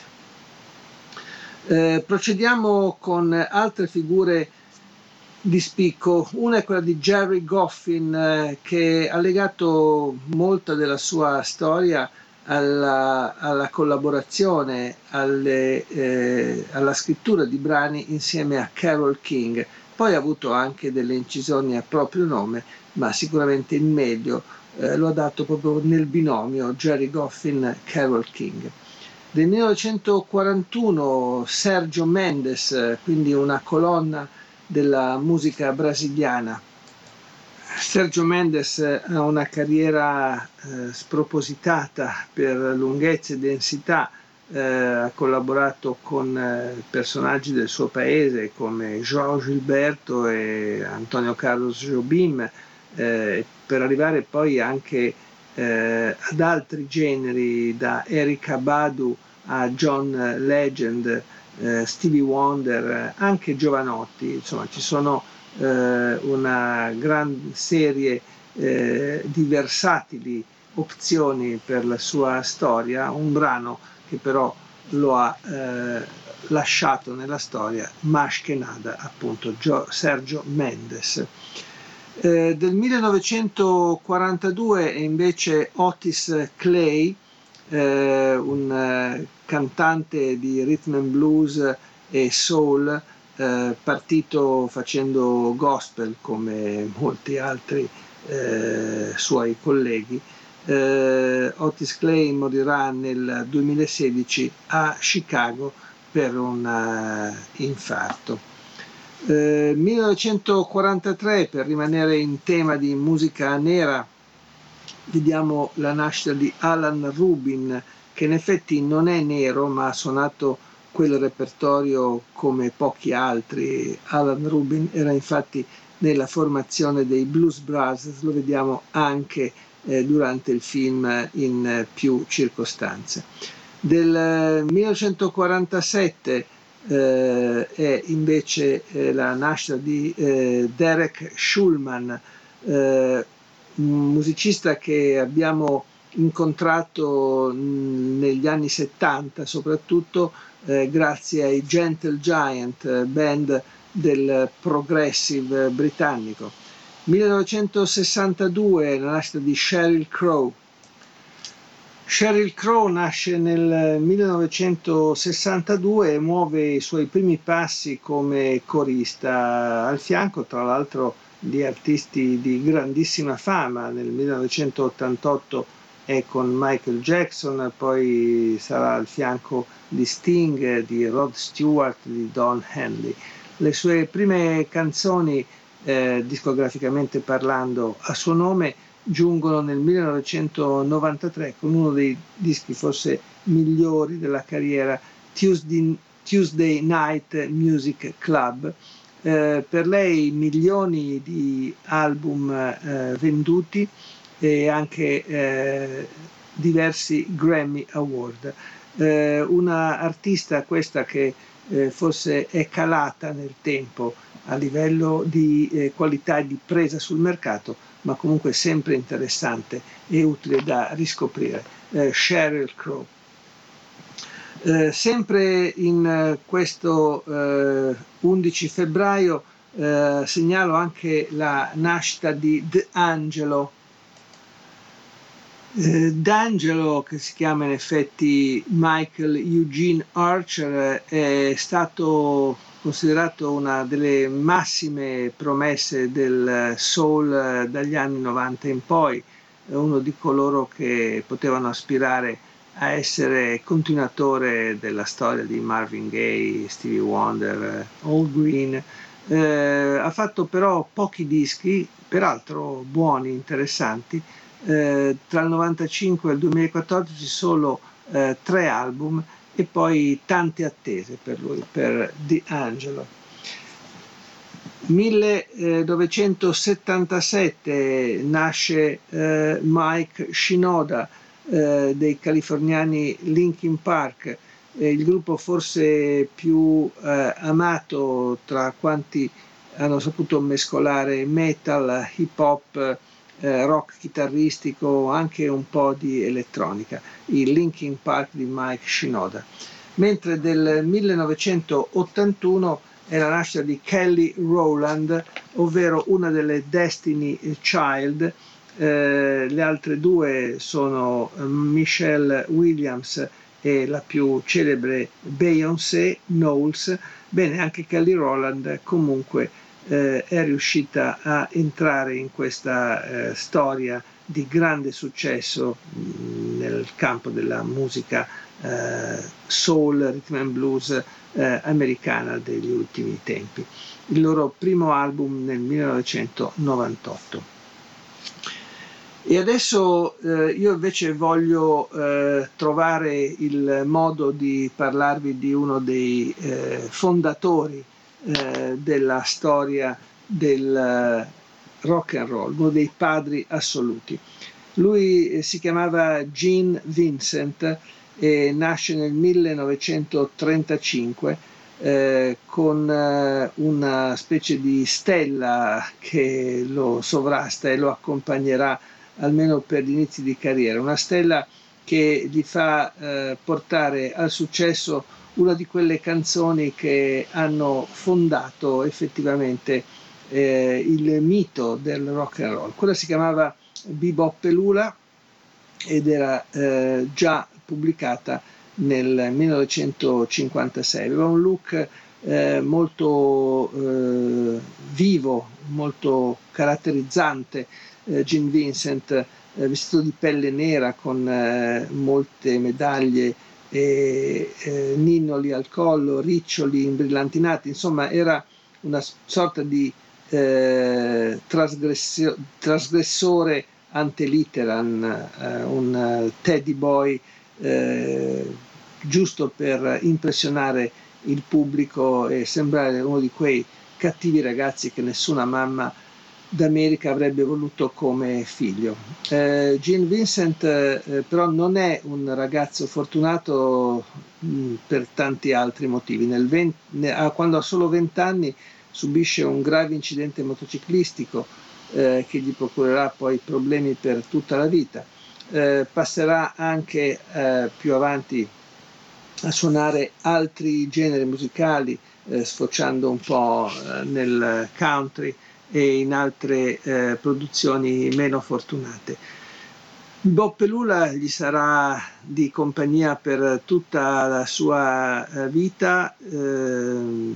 Eh, procediamo con altre figure di spicco. Una è quella di Jerry Goffin eh, che ha legato molta della sua storia alla, alla collaborazione, alle, eh, alla scrittura di brani insieme a Carol King. Poi ha avuto anche delle incisioni a proprio nome, ma sicuramente il meglio eh, lo ha dato proprio nel binomio Jerry Goffin-Carol King. Del 1941 Sergio Mendes, quindi una colonna della musica brasiliana. Sergio Mendes ha una carriera eh, spropositata per lunghezza e densità, eh, ha collaborato con eh, personaggi del suo paese come João Gilberto e Antonio Carlos Jobim, eh, per arrivare poi anche eh, ad altri generi, da Erika Badu a John Legend, eh, Stevie Wonder, anche Giovanotti, insomma ci sono eh, una gran serie di versatili opzioni per la sua storia, un brano che però lo ha eh, lasciato nella storia, Mashkenada, appunto Gio- Sergio Mendes. Eh, del 1942 è invece Otis Clay, eh, un eh, cantante di rhythm and blues e soul, eh, partito facendo gospel come molti altri eh, suoi colleghi. Eh, Otis Clay morirà nel 2016 a Chicago per un uh, infarto. 1943, per rimanere in tema di musica nera, vediamo la nascita di Alan Rubin, che in effetti non è nero, ma ha suonato quel repertorio come pochi altri. Alan Rubin era infatti nella formazione dei Blues Brothers, lo vediamo anche eh, durante il film in eh, più circostanze. Del 1947 eh, è invece eh, la nascita di eh, Derek Schulman, eh, un musicista che abbiamo incontrato mh, negli anni 70 soprattutto eh, grazie ai Gentle Giant, eh, band del progressive britannico. 1962 la nascita di Sheryl Crow. Sheryl Crow nasce nel 1962 e muove i suoi primi passi come corista al fianco, tra l'altro, di artisti di grandissima fama. Nel 1988 è con Michael Jackson, poi sarà al fianco di Sting, di Rod Stewart, di Don Henley. Le sue prime canzoni, eh, discograficamente parlando, a suo nome giungono nel 1993 con uno dei dischi forse migliori della carriera, Tuesday, Tuesday Night Music Club. Eh, per lei milioni di album eh, venduti e anche eh, diversi Grammy Award. Eh, una artista questa che eh, forse è calata nel tempo a livello di eh, qualità e di presa sul mercato, ma comunque sempre interessante e utile da riscoprire. Eh, Sheryl Crow. Eh, sempre in questo 11 febbraio segnalo anche la nascita di D'Angelo, eh, D'Angelo, che si chiama in effetti Michael Eugene Archer, è stato considerato una delle massime promesse del soul dagli anni 90 in poi, è uno di coloro che potevano aspirare a essere continuatore della storia di Marvin Gaye, Stevie Wonder, All Green. Eh, ha fatto però pochi dischi, peraltro buoni, interessanti, eh, tra il 95 e il 2014 solo eh, tre album e poi tante attese per lui, per D'Angelo. 1977 nasce eh, Mike Shinoda eh, dei californiani Linkin Park, eh, il gruppo forse più eh, amato tra quanti hanno saputo mescolare metal, hip hop, eh, rock chitarristico, anche un po' di elettronica, il Linkin Park di Mike Shinoda. Mentre del 1981 è la nascita di Kelly Rowland, ovvero una delle Destiny Child. Eh, le altre due sono Michelle Williams e la più celebre Beyoncé Knowles. Bene, anche Kelly Rowland comunque eh, è riuscita a entrare in questa eh, storia di grande successo mh, mm, nel campo della musica eh, soul, rhythm and blues eh, americana degli ultimi tempi. Il loro primo album nel 1998. E adesso eh, io invece voglio eh, trovare il modo di parlarvi di uno dei fondatori eh, della storia del eh, rock and roll, uno dei padri assoluti. Lui eh, si chiamava Gene Vincent e nasce nel 1935 eh, con eh, una specie di stella che lo sovrasta e lo accompagnerà almeno per gli inizi di carriera, una stella che gli fa eh, portare al successo una di quelle canzoni che hanno fondato effettivamente eh, il mito del rock and roll. Quella si chiamava Bebop Pelula ed era eh, già pubblicata nel 1956. Aveva un look eh, molto eh, vivo, molto caratterizzante. Eh, Gene Vincent, eh, vestito di pelle nera con molte medaglie e eh, ninnoli al collo, riccioli imbrillantinati, insomma era una sorta di eh, trasgressore ante litteram, eh, un teddy boy eh, giusto per impressionare il pubblico e sembrare uno di quei cattivi ragazzi che nessuna mamma d'America avrebbe voluto come figlio. Eh, Gene Vincent eh, però non è un ragazzo fortunato mh, mm, per tanti altri motivi. 20, ne, quando ha solo 20 anni subisce un grave incidente motociclistico eh, che gli procurerà poi problemi per tutta la vita. Eh, passerà anche eh, più avanti a suonare altri generi musicali, eh, sfociando un po' nel country e in altre eh, produzioni meno fortunate. Bob Pelula gli sarà di compagnia per tutta la sua eh, vita, eh,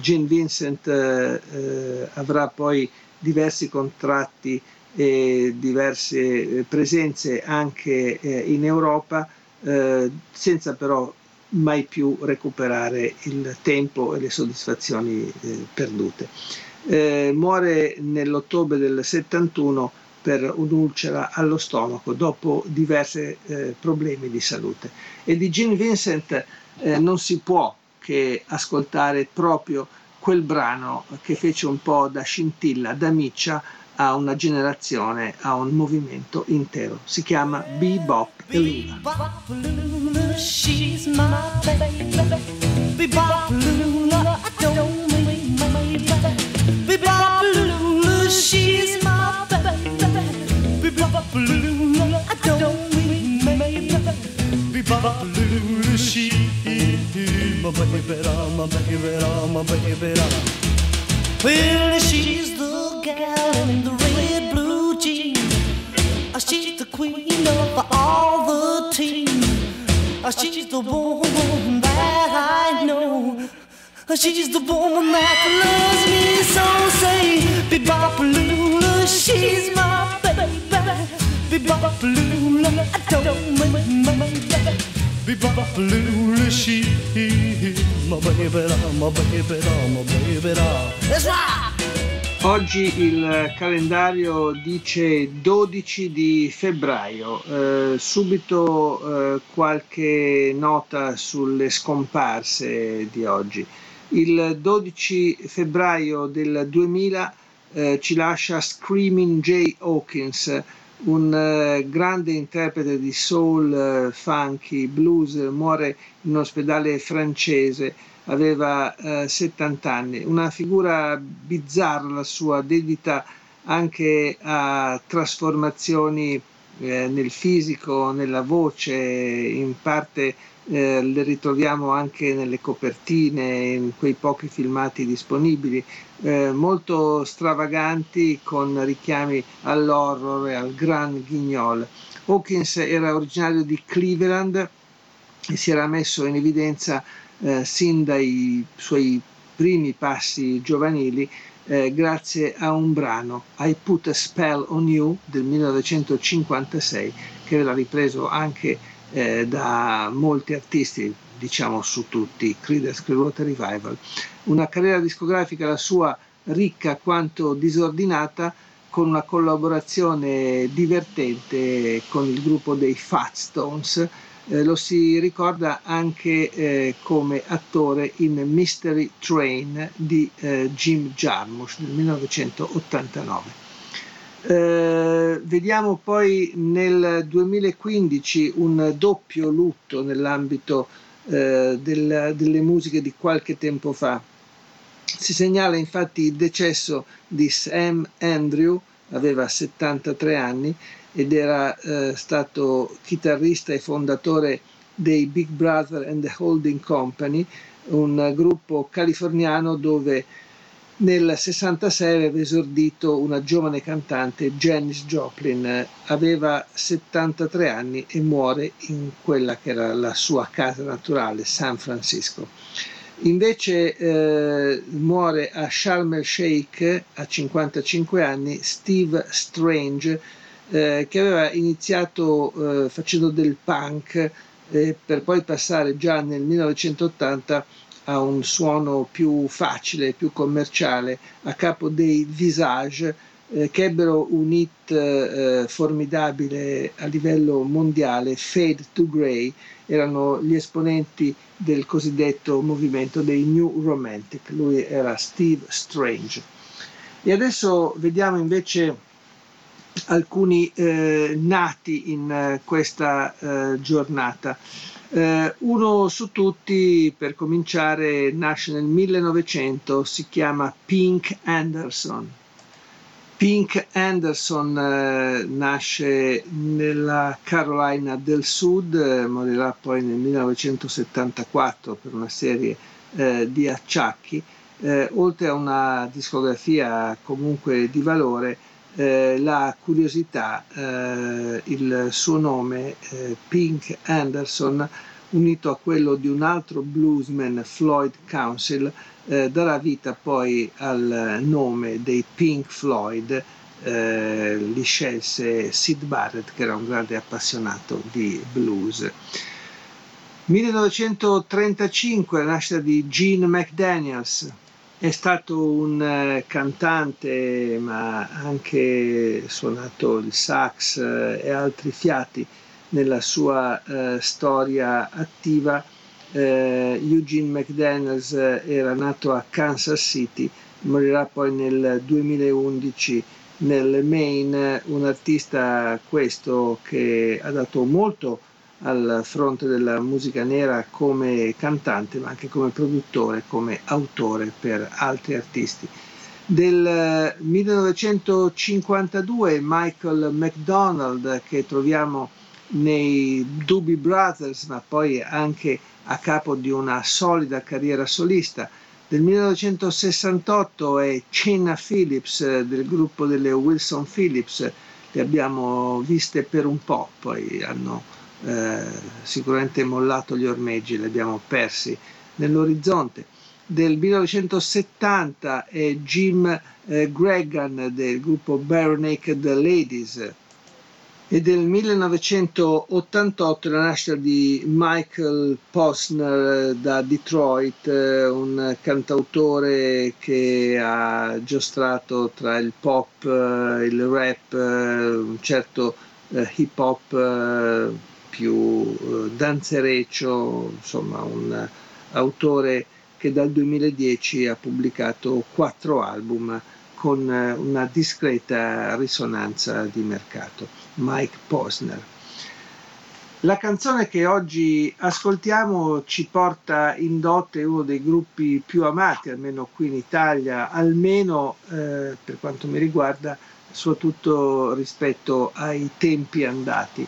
Gene Vincent eh, avrà poi diversi contratti e diverse eh, presenze anche in Europa, senza però mai più recuperare il tempo e le soddisfazioni perdute. Eh, muore nell'ottobre del 71 per un'ulcera allo stomaco dopo diversi eh, problemi di salute. E di Gene Vincent eh, non si può che ascoltare proprio quel brano che fece un po' da scintilla, da miccia a una generazione, a un movimento intero. Si chiama Bebop e Lula. Lula, she's my baby. Bebop Lula, I don't mean my baby. Lula, I don't mean my baby. Bebop Lula, she's my baby, my baby, my baby. Well, she's the gal in the red blue jeans. Uh, she's the queen of all the team. Uh, she's the woman that I know. Uh, she's the woman that loves me so. Say, Bebopalula, she's my Oggi il calendario dice 12 di febbraio, eh, subito eh, qualche nota sulle scomparse di oggi. Il 12 febbraio del 2000 eh, ci lascia Screaming Jay Hawkins, un eh, grande interprete di soul, eh, funky, blues, muore in un ospedale francese aveva eh, 70 anni, una figura bizzarra la sua, dedita anche a trasformazioni eh, nel fisico, nella voce, in parte eh, le ritroviamo anche nelle copertine, in quei pochi filmati disponibili, eh, molto stravaganti con richiami all'horror e al gran guignol. Hawkins era originario di Cleveland e si era messo in evidenza eh, sin dai suoi primi passi giovanili eh, grazie a un brano I Put a Spell on You del 1956 che era ripreso anche eh, da molti artisti diciamo su tutti Creedence Clearwater Revival una carriera discografica la sua ricca quanto disordinata con una collaborazione divertente con il gruppo dei Fat Stones eh, lo si ricorda anche eh, come attore in Mystery Train di eh, Jim Jarmusch del 1989. Eh, vediamo poi nel 2015 un doppio lutto nell'ambito eh, del, delle musiche di qualche tempo fa. Si segnala infatti il decesso di Sam Andrew, aveva 73 anni, ed era eh, stato chitarrista e fondatore dei Big Brother and the Holding Company, un gruppo californiano dove nel 66 aveva esordito una giovane cantante, Janis Joplin, aveva 73 anni e muore in quella che era la sua casa naturale, San Francisco. Invece eh, muore a Sharm el Sheikh a 55 anni Steve Strange, eh, che aveva iniziato eh, facendo del punk eh, per poi passare già nel 1980 a un suono più facile, più commerciale, a capo dei Visage, eh, che ebbero un hit eh, formidabile a livello mondiale, Fade to Grey, erano gli esponenti del cosiddetto movimento dei New Romantic, lui era Steve Strange. E adesso vediamo invece alcuni eh, nati in eh, questa eh, giornata. Eh, uno su tutti, per cominciare, nasce nel 1900, si chiama Pink Anderson. Pink Anderson eh, nasce nella Carolina del Sud, eh, morirà poi nel 1974 per una serie eh, di acciacchi. Eh, oltre a una discografia comunque di valore, eh, la curiosità, eh, il suo nome, eh, Pink Anderson, unito a quello di un altro bluesman, Floyd Council, eh, darà vita poi al nome dei Pink Floyd. Eh, li scelse Sid Barrett, che era un grande appassionato di blues. 1935, la nascita di Gene McDaniels, è stato un eh, cantante, ma anche suonato il sax eh, e altri fiati nella sua eh, storia attiva. Eh, Eugene McDaniels era nato a Kansas City, morirà poi nel 2011 nel Maine, un artista questo che ha dato molto al fronte della musica nera come cantante, ma anche come produttore, come autore per altri artisti. Del 1952 Michael McDonald che troviamo nei Doobie Brothers, ma poi anche a capo di una solida carriera solista. Del 1968 è Chenna Phillips del gruppo delle Wilson Phillips, le abbiamo viste per un po', poi hanno eh, sicuramente mollato gli ormeggi, li abbiamo persi nell'orizzonte. Del 1970 è Jim eh, Gregan del gruppo Bare Naked Ladies e del 1988 la nascita di Michael Posner eh, da Detroit, eh, un cantautore che ha giostrato tra il pop, il rap, un certo hip hop più eh, danzereccio, insomma un autore che dal 2010 ha pubblicato quattro album con eh, una discreta risonanza di mercato. Mike Posner. La canzone che oggi ascoltiamo ci porta in dote uno dei gruppi più amati, almeno qui in Italia, almeno eh, per quanto mi riguarda, soprattutto rispetto ai tempi andati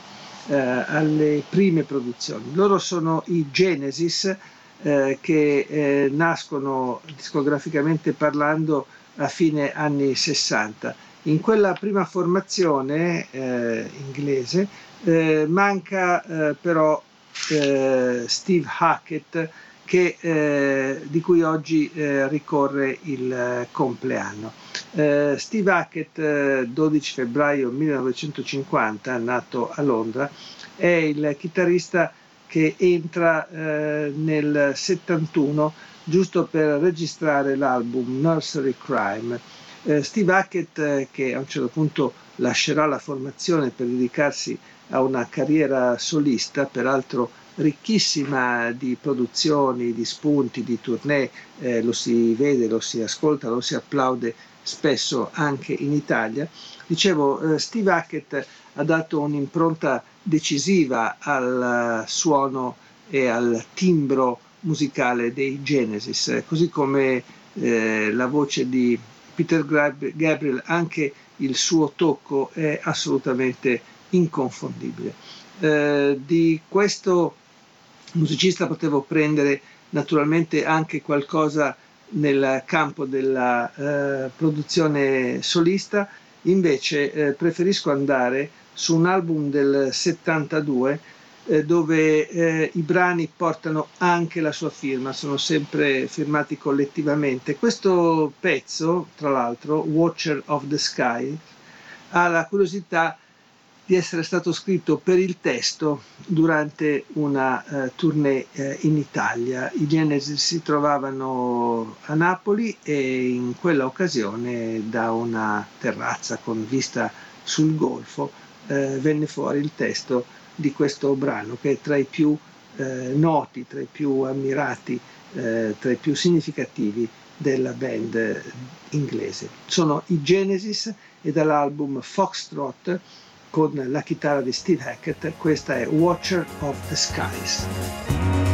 alle prime produzioni. Loro sono i Genesis eh, che eh, nascono discograficamente parlando a fine anni 60. In quella prima formazione eh, inglese eh, manca eh, però Steve Hackett che, eh, di cui oggi eh, ricorre il eh, compleanno. Eh, Steve Hackett, 12 eh, febbraio 1950, nato a Londra, è il chitarrista che entra eh, nel 71 giusto per registrare l'album Nursery Crime. Steve Hackett, che a un certo punto lascerà la formazione per dedicarsi a una carriera solista, peraltro ricchissima di produzioni, di spunti, di tournée, eh, lo si vede, lo si ascolta, lo si applaude spesso anche in Italia. Dicevo, eh, Steve Hackett ha dato un'impronta decisiva al suono e al timbro musicale dei Genesis, così come eh, la voce di Peter Gabriel, anche il suo tocco è assolutamente inconfondibile. Eh, di questo musicista potevo prendere naturalmente anche qualcosa nel campo della eh, produzione solista, invece eh, preferisco andare su un album del 72 eh, dove eh, i brani portano anche la sua firma, sono sempre firmati collettivamente. Questo pezzo, tra l'altro, Watcher of the Sky, ha la curiosità di essere stato scritto per il testo durante una uh, tournée uh, in Italia. I Genesis si trovavano a Napoli e in quella occasione da una terrazza con vista sul golfo uh, venne fuori il testo di questo brano che è tra i più noti, tra i più ammirati, tra i più significativi della band inglese. Sono i Genesis e dall'album Foxtrot con la chitarra di Steve Hackett, questa è Watcher of the Skies.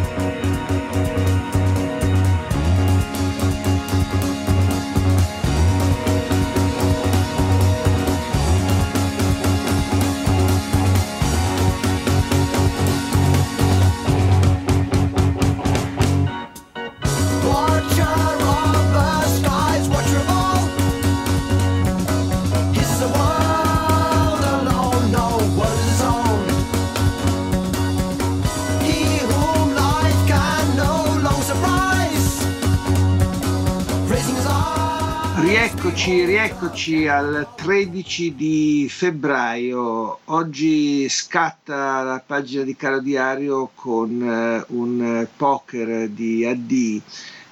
Rieccoci al 13 di febbraio. Oggi scatta la pagina di Caro Diario con eh, un poker di AD.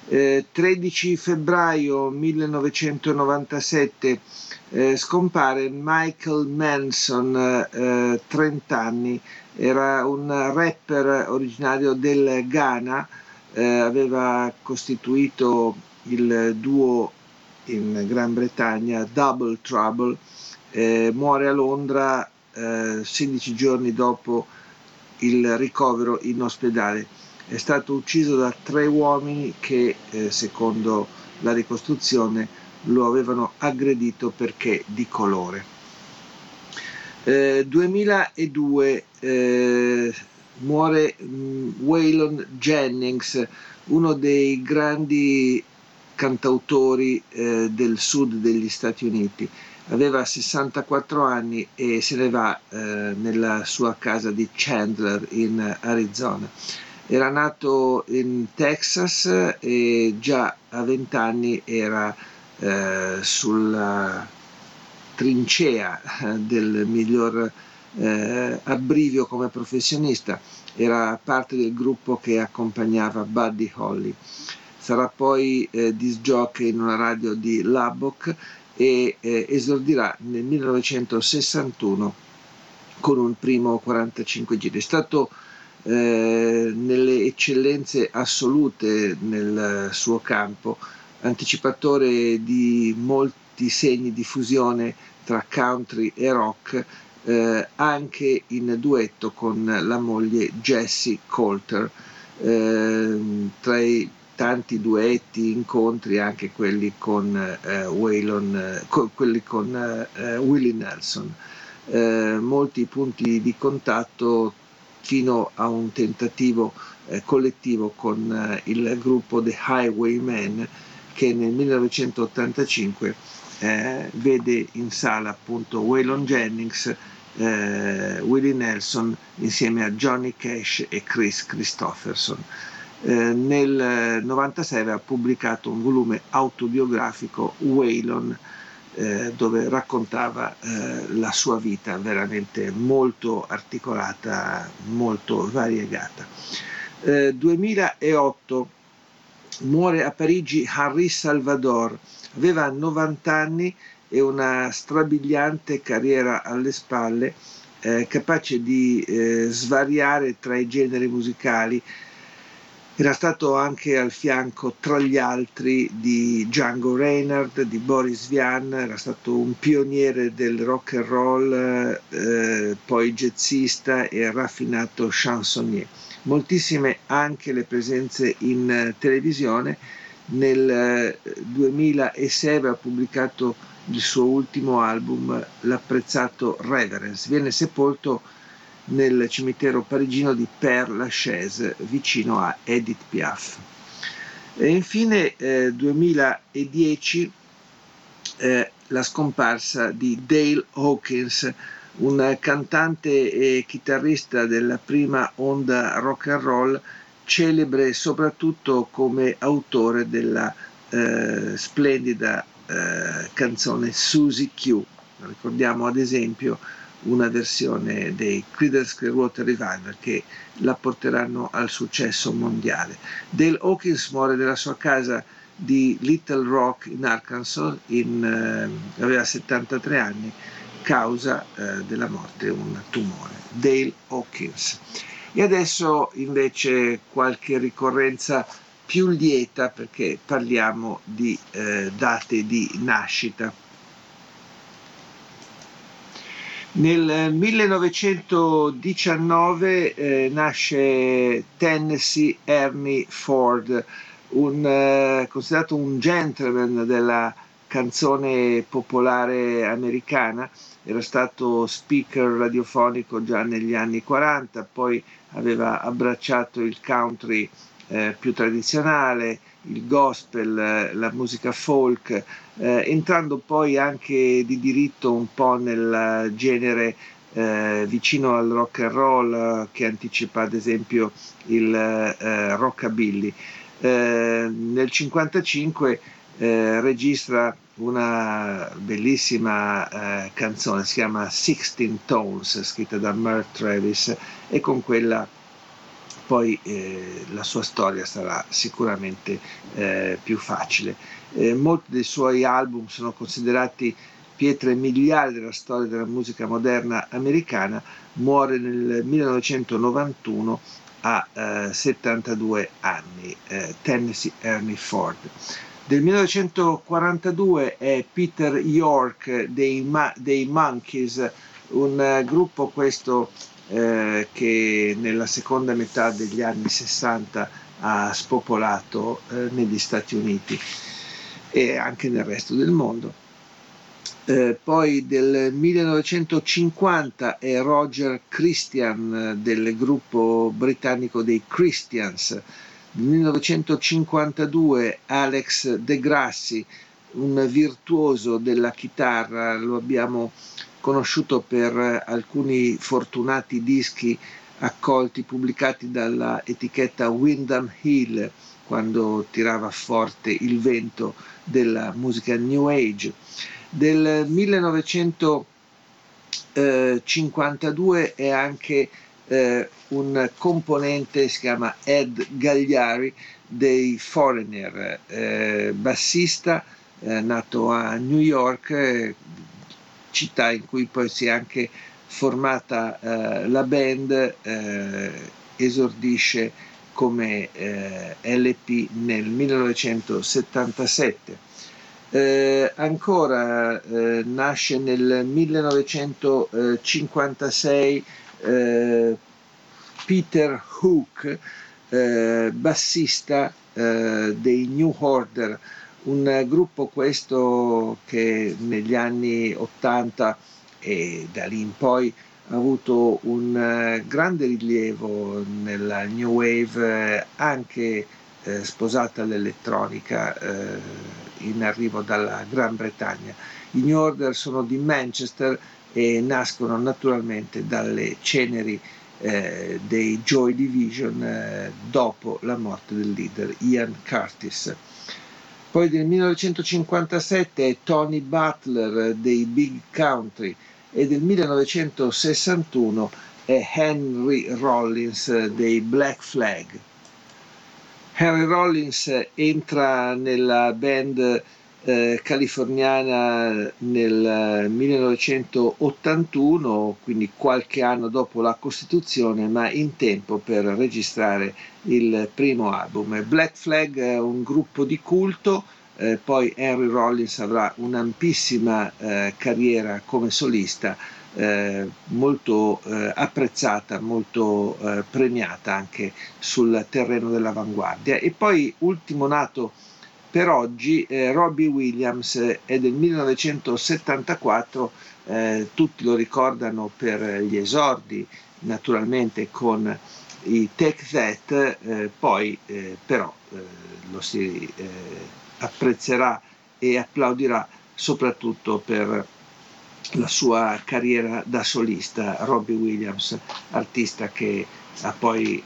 Eh, 13 febbraio 1997 eh, scompare Michael Manson, 30 eh, anni, era un rapper originario del Ghana, eh, aveva costituito il duo in Gran Bretagna, Double Trouble, eh, muore a Londra eh, 16 giorni dopo il ricovero in ospedale. È stato ucciso da tre uomini che, eh, secondo la ricostruzione, lo avevano aggredito perché di colore. 2002 eh, eh, muore mm, Waylon Jennings, uno dei grandi cantautori eh, del sud degli Stati Uniti. Aveva 64 anni e se ne va eh, nella sua casa di Chandler in Arizona. Era nato in Texas e già a 20 anni era eh, sulla trincea del miglior eh, abbrivio come professionista. Era parte del gruppo che accompagnava Buddy Holly sarà poi eh, disc jockey in una radio di Lubbock e eh, esordirà nel 1961 con un primo 45 giri. È stato eh, nelle eccellenze assolute nel suo campo, anticipatore di molti segni di fusione tra country e rock, eh, anche in duetto con la moglie Jessie Coulter. Eh, tra i tanti duetti, incontri, anche quelli con eh, Waylon, eh, con, quelli con eh, Willie Nelson. Eh, molti punti di contatto fino a un tentativo eh, collettivo con eh, il gruppo The Highwaymen che nel 1985 vede in sala appunto Waylon Jennings, Willie Nelson insieme a Johnny Cash e Chris Christopherson. Eh, nel 96 aveva pubblicato un volume autobiografico Waylon eh, dove raccontava eh, la sua vita veramente molto articolata, molto variegata. 2008 eh, muore a Parigi Henri Salvador, aveva 90 anni e una strabiliante carriera alle spalle, eh, capace di svariare tra i generi musicali, era stato anche al fianco, tra gli altri, di Django Reinhardt, di Boris Vian, era stato un pioniere del rock and roll, eh, poi jazzista e raffinato chansonnier. Moltissime anche le presenze in eh, televisione. Nel 2006 eh, aveva pubblicato il suo ultimo album, l'apprezzato Reverence. Viene sepolto nel cimitero parigino di Père Lachaise, vicino a Edith Piaf. E infine eh, 2010 eh, la scomparsa di Dale Hawkins, un cantante e chitarrista della prima onda rock and roll, celebre soprattutto come autore della eh, splendida eh, canzone Susie Q. Ricordiamo ad esempio una versione dei Creedence Clearwater Revival che la porteranno al successo mondiale. Dale Hawkins muore nella sua casa di Little Rock in Arkansas, in, eh, aveva 73 anni, causa eh, della morte un tumore. Dale Hawkins. E adesso invece qualche ricorrenza più lieta perché parliamo di eh, date di nascita. Nel 1919 eh, nasce Tennessee Ernie Ford, un, eh, considerato un gentleman della canzone popolare americana, era stato speaker radiofonico già negli anni 40, poi aveva abbracciato il country eh, più tradizionale, il gospel, eh, la musica folk, eh, entrando poi anche di diritto un po' nel genere eh, vicino al rock and roll eh, che anticipa ad esempio il eh, rockabilly. nel 1955 registra una bellissima canzone, si chiama Sixteen Tones, scritta da Merle Travis e con quella poi eh, la sua storia sarà sicuramente eh, più facile. Eh, molti dei suoi album sono considerati pietre miliari della storia della musica moderna americana, muore nel 1991 a 72 eh, anni, eh, Tennessee Ernie Ford. Del 1942 è Peter York dei, Ma- dei Monkeys, un uh, gruppo questo eh, che nella seconda metà degli anni 60 ha spopolato eh, negli Stati Uniti e anche nel resto del mondo. Eh, poi del 1950 è Roger Christian del gruppo britannico dei Christians, del 1952 Alex De Grassi, un virtuoso della chitarra, lo abbiamo conosciuto per alcuni fortunati dischi accolti, pubblicati dalla etichetta Windham Hill quando tirava forte il vento della musica New Age. Del 1952 è anche eh, un componente, si chiama Ed Gagliari, dei Foreigner, eh, bassista eh, nato a New York, eh, città in cui poi si è anche formata eh, la band, eh, esordisce come eh, LP nel 1977. Eh, ancora eh, nasce nel 1956 eh, Peter Hook, bassista dei New Order, un gruppo questo che negli anni 80 e da lì in poi ha avuto un eh, grande rilievo nella New Wave, eh, anche eh, sposata all'elettronica eh, in arrivo dalla Gran Bretagna. I New Order sono di Manchester e nascono naturalmente dalle ceneri eh, dei Joy Division eh, dopo la morte del leader Ian Curtis. Poi del 1957 è Tony Butler dei Big Country e del 1961 è Henry Rollins dei Black Flag. Henry Rollins entra nella band eh, californiana nel 1981, quindi qualche anno dopo la Costituzione, ma in tempo per registrare il primo album. Black Flag è un gruppo di culto, eh, poi Henry Rollins avrà un'ampissima eh, carriera come solista. Eh, molto eh, apprezzata, molto eh, premiata anche sul terreno dell'avanguardia. E poi ultimo nato per oggi eh, Robbie Williams è del 1974, eh, tutti lo ricordano per gli esordi, naturalmente con i Take That, eh, poi eh, però eh, lo si eh, apprezzerà e applaudirà soprattutto per la sua carriera da solista, Robbie Williams, artista che ha poi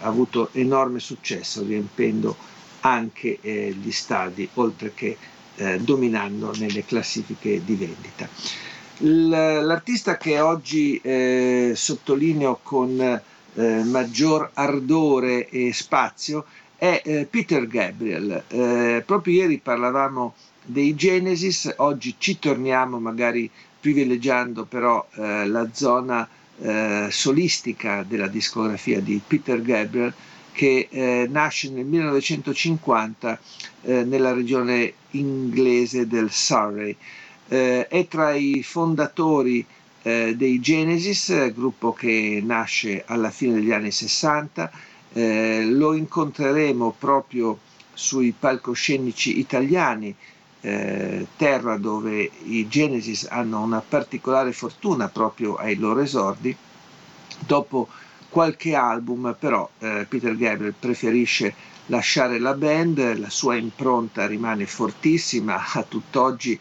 avuto enorme successo riempendo anche eh, gli stadi, oltre che eh, dominando nelle classifiche di vendita. L'artista che oggi eh, sottolineo con eh, maggior ardore e spazio è eh, Peter Gabriel. Eh, proprio ieri parlavamo dei Genesis, oggi ci torniamo magari privilegiando però la zona solistica della discografia di Peter Gabriel che eh, nasce nel 1950 eh, nella regione inglese del Surrey. Eh, è tra i fondatori eh, dei Genesis, gruppo che nasce alla fine degli anni 60. lo incontreremo proprio sui palcoscenici italiani eh, terra dove i Genesis hanno una particolare fortuna proprio ai loro esordi, dopo qualche album però eh, Peter Gabriel preferisce lasciare la band, la sua impronta rimane fortissima, [laughs] a tutt'oggi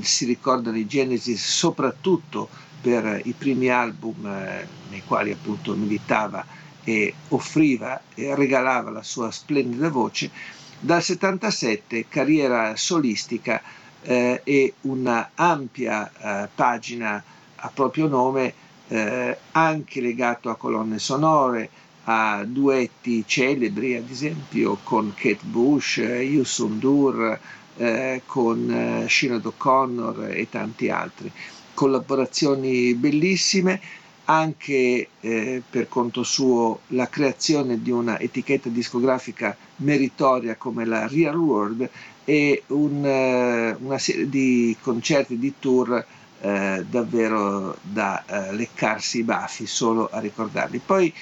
si ricordano i Genesis soprattutto per i primi album eh, nei quali appunto militava e offriva e regalava la sua splendida voce, dal 77 carriera solistica eh, e una ampia eh, pagina a proprio nome eh, anche legato a colonne sonore, a duetti celebri, ad esempio con Kate Bush, Yusun Dur, eh, con eh, Shinod O'Connor e tanti altri. Collaborazioni bellissime anche eh, per conto suo la creazione di una etichetta discografica meritoria come la Real World e un, eh, una serie di concerti di tour eh, davvero da eh, leccarsi i baffi solo a ricordarli. Poi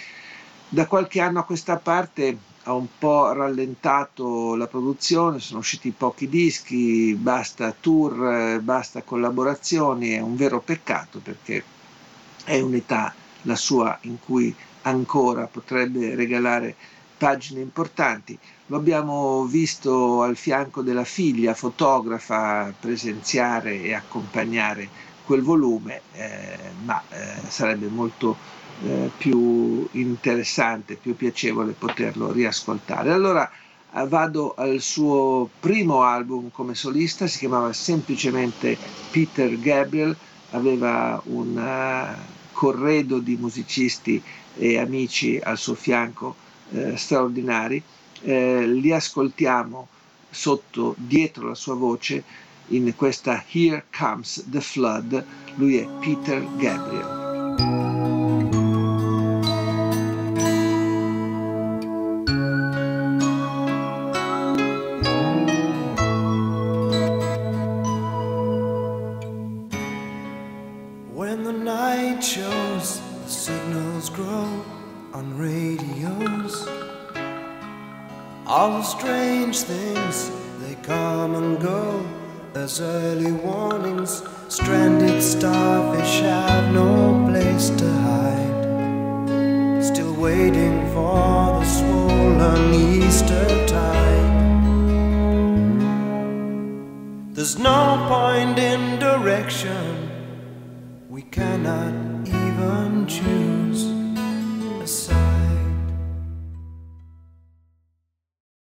da qualche anno a questa parte ha un po' rallentato la produzione, sono usciti pochi dischi, basta tour, basta collaborazioni, è un vero peccato perché è un'età la sua in cui ancora potrebbe regalare pagine importanti. Lo abbiamo visto al fianco della figlia fotografa presenziare e accompagnare quel volume, eh, ma eh, sarebbe molto eh, più interessante, più piacevole poterlo riascoltare. Allora eh, vado al suo primo album come solista, si chiamava semplicemente Peter Gabriel, aveva un uh, corredo di musicisti e amici al suo fianco eh, straordinari, eh, li ascoltiamo sotto, dietro la sua voce, in questa Here Comes the Flood, lui è Peter Gabriel.